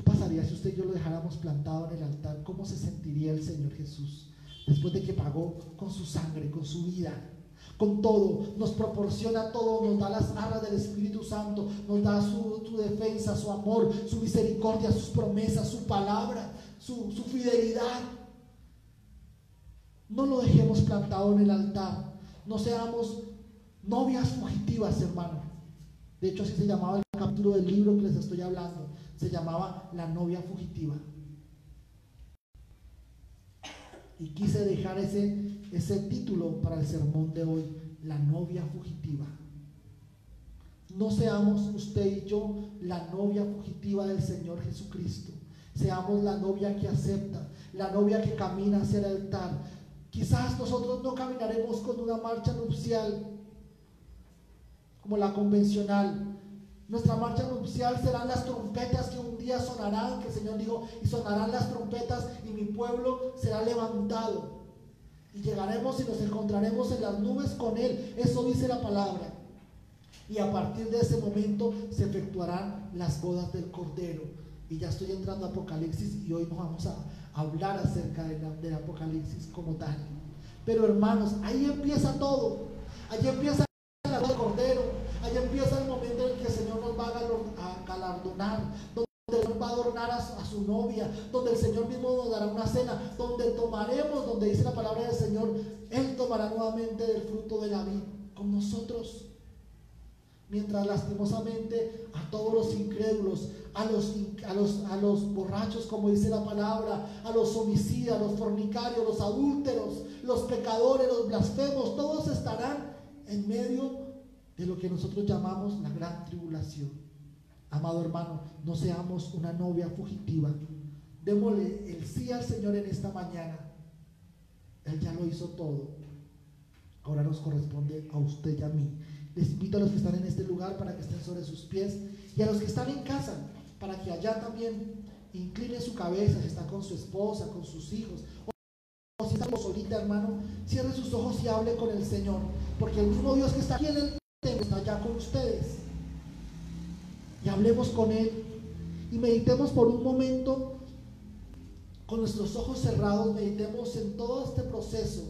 ¿Qué pasaría si usted y yo lo dejáramos plantado en el altar? ¿Cómo se sentiría el Señor Jesús? después de que pagó con su sangre, con su vida, con todo, nos proporciona todo, nos da las arras del Espíritu Santo, nos da su, defensa, su amor, su misericordia, sus promesas, su palabra, su, su fidelidad. No lo dejemos plantado en el altar, no seamos novias fugitivas, hermano. De hecho, así se llamaba el capítulo del libro que les estoy hablando. Se llamaba La novia fugitiva y quise dejar ese, ese título para el sermón de hoy, la novia fugitiva. No seamos usted y yo la novia fugitiva del Señor Jesucristo. Seamos la novia que acepta, la novia que camina hacia el altar. Quizás nosotros no caminaremos con una marcha nupcial como la convencional, nuestra marcha nupcial serán las trompetas que un día sonarán, que el Señor dijo, y sonarán las trompetas y mi pueblo será levantado. Y llegaremos y nos encontraremos en las nubes con Él. Eso dice la palabra. Y a partir de ese momento se efectuarán las bodas del Cordero. Y ya estoy entrando a Apocalipsis y hoy nos vamos a hablar acerca del Apocalipsis como tal. Pero hermanos, ahí empieza todo. Ahí empieza la boda del Cordero. Ahí empieza el momento en que el Señor nos va a galardonar, donde Él va a adornar a su, novia, donde el Señor mismo nos dará una cena, donde tomaremos, donde dice la palabra del Señor, Él tomará nuevamente del fruto de la vida con nosotros. Mientras lastimosamente a todos los incrédulos, a los, a, los, a los borrachos, como dice la palabra, a los homicidas, los fornicarios, los adúlteros, los pecadores, los blasfemos, todos estarán en medio de lo que nosotros llamamos la gran tribulación. Amado hermano, no seamos una novia fugitiva. Démosle el sí al Señor en esta mañana. Él ya lo hizo todo. Ahora nos corresponde a usted y a mí. Les invito a los que están en este lugar para que estén sobre sus pies y a los que están en casa para que allá también incline su cabeza si está con su esposa, con sus hijos o si está solita, hermano, cierre sus ojos y hable con el Señor, porque el mismo Dios que está aquí en el está allá con ustedes. Y hablemos con Él. Y meditemos por un momento, con nuestros ojos cerrados, meditemos en todo este proceso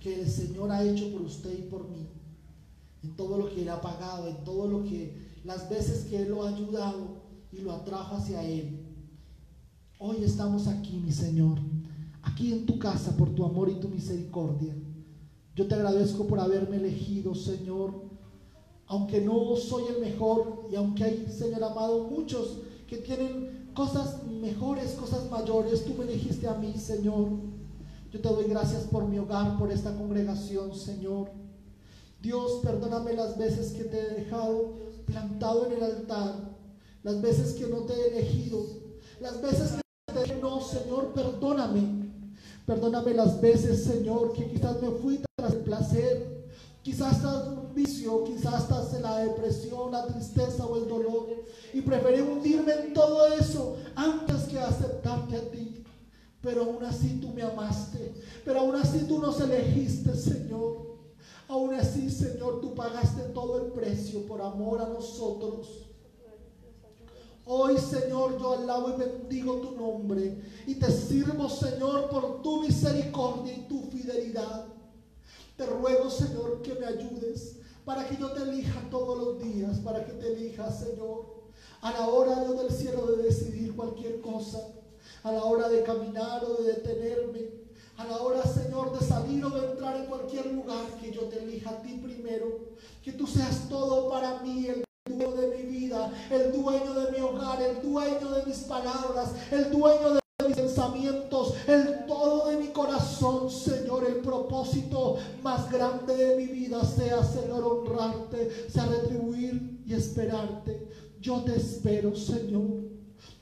que el Señor ha hecho por usted y por mí. en todo lo que Él ha pagado, en todo lo que, las veces que Él lo ha ayudado y lo atrajo hacia Él. Hoy estamos aquí, mi Señor, aquí en tu casa por tu amor y tu misericordia. Yo te agradezco por haberme elegido, Señor, aunque no soy el mejor y aunque hay, Señor amado, muchos que tienen cosas mejores, cosas mayores, tú me elegiste a mí, Señor. Yo te doy gracias por mi hogar, por esta congregación, Señor. Dios, perdóname las veces que te he dejado plantado en el altar, las veces que no te he elegido, las veces que te dije, no, Señor, perdóname. Perdóname las veces, Señor, que quizás me fui tras el placer, quizás tras vicio, quizás tras la depresión, la tristeza o el dolor, y preferí hundirme en todo eso antes que aceptarte a ti. Pero aún así tú me amaste, pero aún así tú nos elegiste, Señor. Aún así, Señor, tú pagaste todo el precio por amor a nosotros. Hoy, Señor, yo alabo y bendigo tu nombre y te sirvo, Señor, por tu misericordia y tu fidelidad. Te ruego, Señor, que me ayudes para que yo te elija todos los días, para que te elija, Señor, a la hora yo del cielo de decidir cualquier cosa, a la hora de caminar o de detenerme, a la hora, Señor, de salir o de entrar en cualquier lugar, que yo te elija a ti primero, que tú seas todo para mí, el dueño de mi vida, el dueño de mi hogar, el dueño de mis palabras, el dueño de pensamientos, el todo de mi corazón, Señor, el propósito más grande de mi vida sea, Señor, honrarte, sea retribuir y esperarte. Yo te espero, Señor.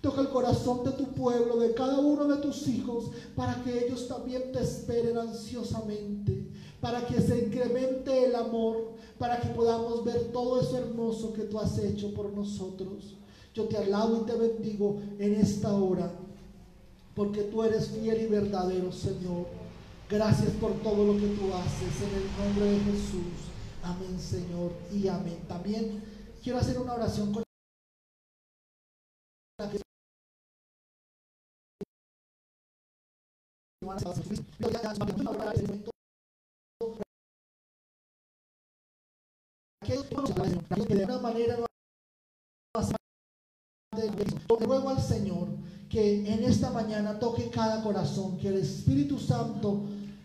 Toca el corazón de tu pueblo, de cada uno de tus hijos, para que ellos también te esperen ansiosamente, para que se incremente el amor, para que podamos ver todo eso hermoso que tú has hecho por nosotros. Yo te alabo y te bendigo en esta hora, porque tú eres fiel y verdadero, Señor. Gracias por todo lo que tú haces en el nombre de Jesús. Amén, Señor, y amén. También quiero hacer una oración con de una manera no Señor que en esta mañana toque cada corazón, que el Espíritu Santo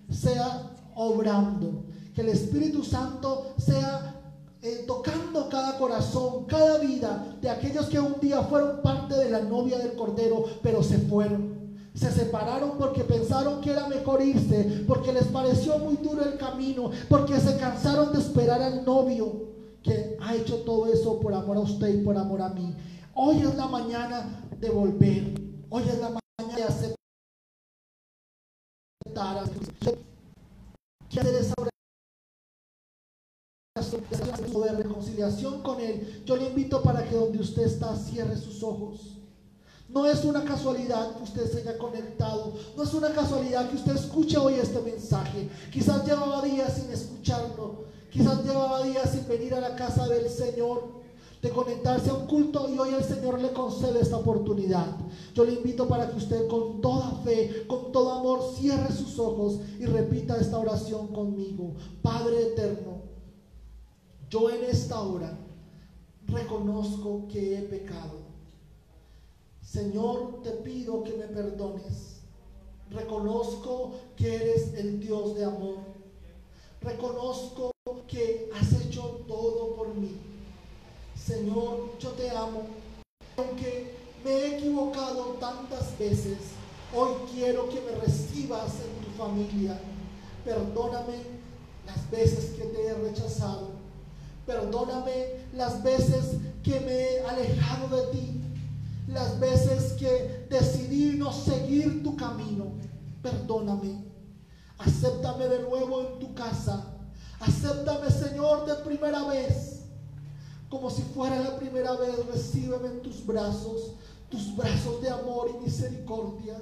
sea obrando, que el Espíritu Santo sea eh, tocando cada corazón, cada vida de aquellos que un día fueron parte de la novia del Cordero, pero se fueron. Se separaron porque pensaron que era mejor irse, porque les pareció muy duro el camino, porque se cansaron de esperar al novio que ha hecho todo eso por amor a usted y por amor a mí. Hoy es la mañana de volver. Hoy es la mañana de aceptar a Cristo. hacer esa oración de reconciliación con Él. Yo le invito para que donde usted está cierre sus ojos. No es una casualidad que usted se haya conectado. No es una casualidad que usted escuche hoy este mensaje. Quizás llevaba días sin escucharlo. Quizás llevaba días sin venir a la casa del Señor de conectarse a un culto y hoy el Señor le concede esta oportunidad. Yo le invito para que usted con toda fe, con todo amor, cierre sus ojos y repita esta oración conmigo. Padre eterno, yo en esta hora reconozco que he pecado. Señor, te pido que me perdones. Reconozco que eres el Dios de amor. Reconozco Señor, yo te amo. Aunque me he equivocado tantas veces, hoy quiero que me recibas en tu familia. Perdóname las veces que te he rechazado. Perdóname las veces que me he alejado de ti. Las veces que decidí no seguir tu camino. Perdóname. Acéptame de nuevo en tu casa. Acéptame, Señor, de primera vez como si fuera la primera vez, recíbeme en tus brazos, tus brazos de amor y misericordia.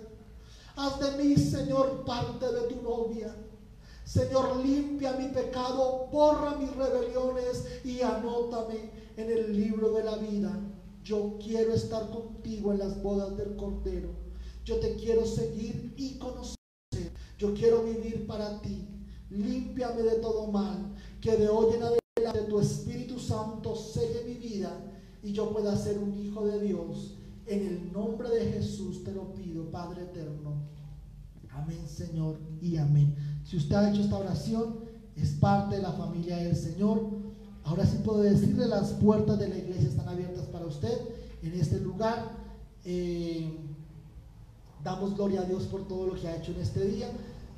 Haz de mí, Señor, parte de tu novia. Señor, limpia mi pecado, borra mis rebeliones y anótame en el libro de la vida. Yo quiero estar contigo en las bodas del Cordero. Yo te quiero seguir y conocer. Yo quiero vivir para ti. Límpiame de todo mal, que de hoy en adelante de tu Espíritu Santo selle mi vida y yo pueda ser un hijo de Dios. En el nombre de Jesús te lo pido, Padre eterno. Amén, Señor, y amén. Si usted ha hecho esta oración, es parte de la familia del Señor. Ahora sí puedo decirle, las puertas de la iglesia están abiertas para usted en este lugar. Eh, damos gloria a Dios por todo lo que ha hecho en este día.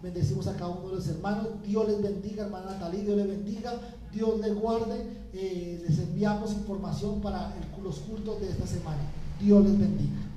Bendecimos a cada uno de los hermanos. Dios les bendiga, hermana Natalie. Dios les bendiga. Dios les guarde. Eh, les enviamos información para los cultos de esta semana. Dios les bendiga.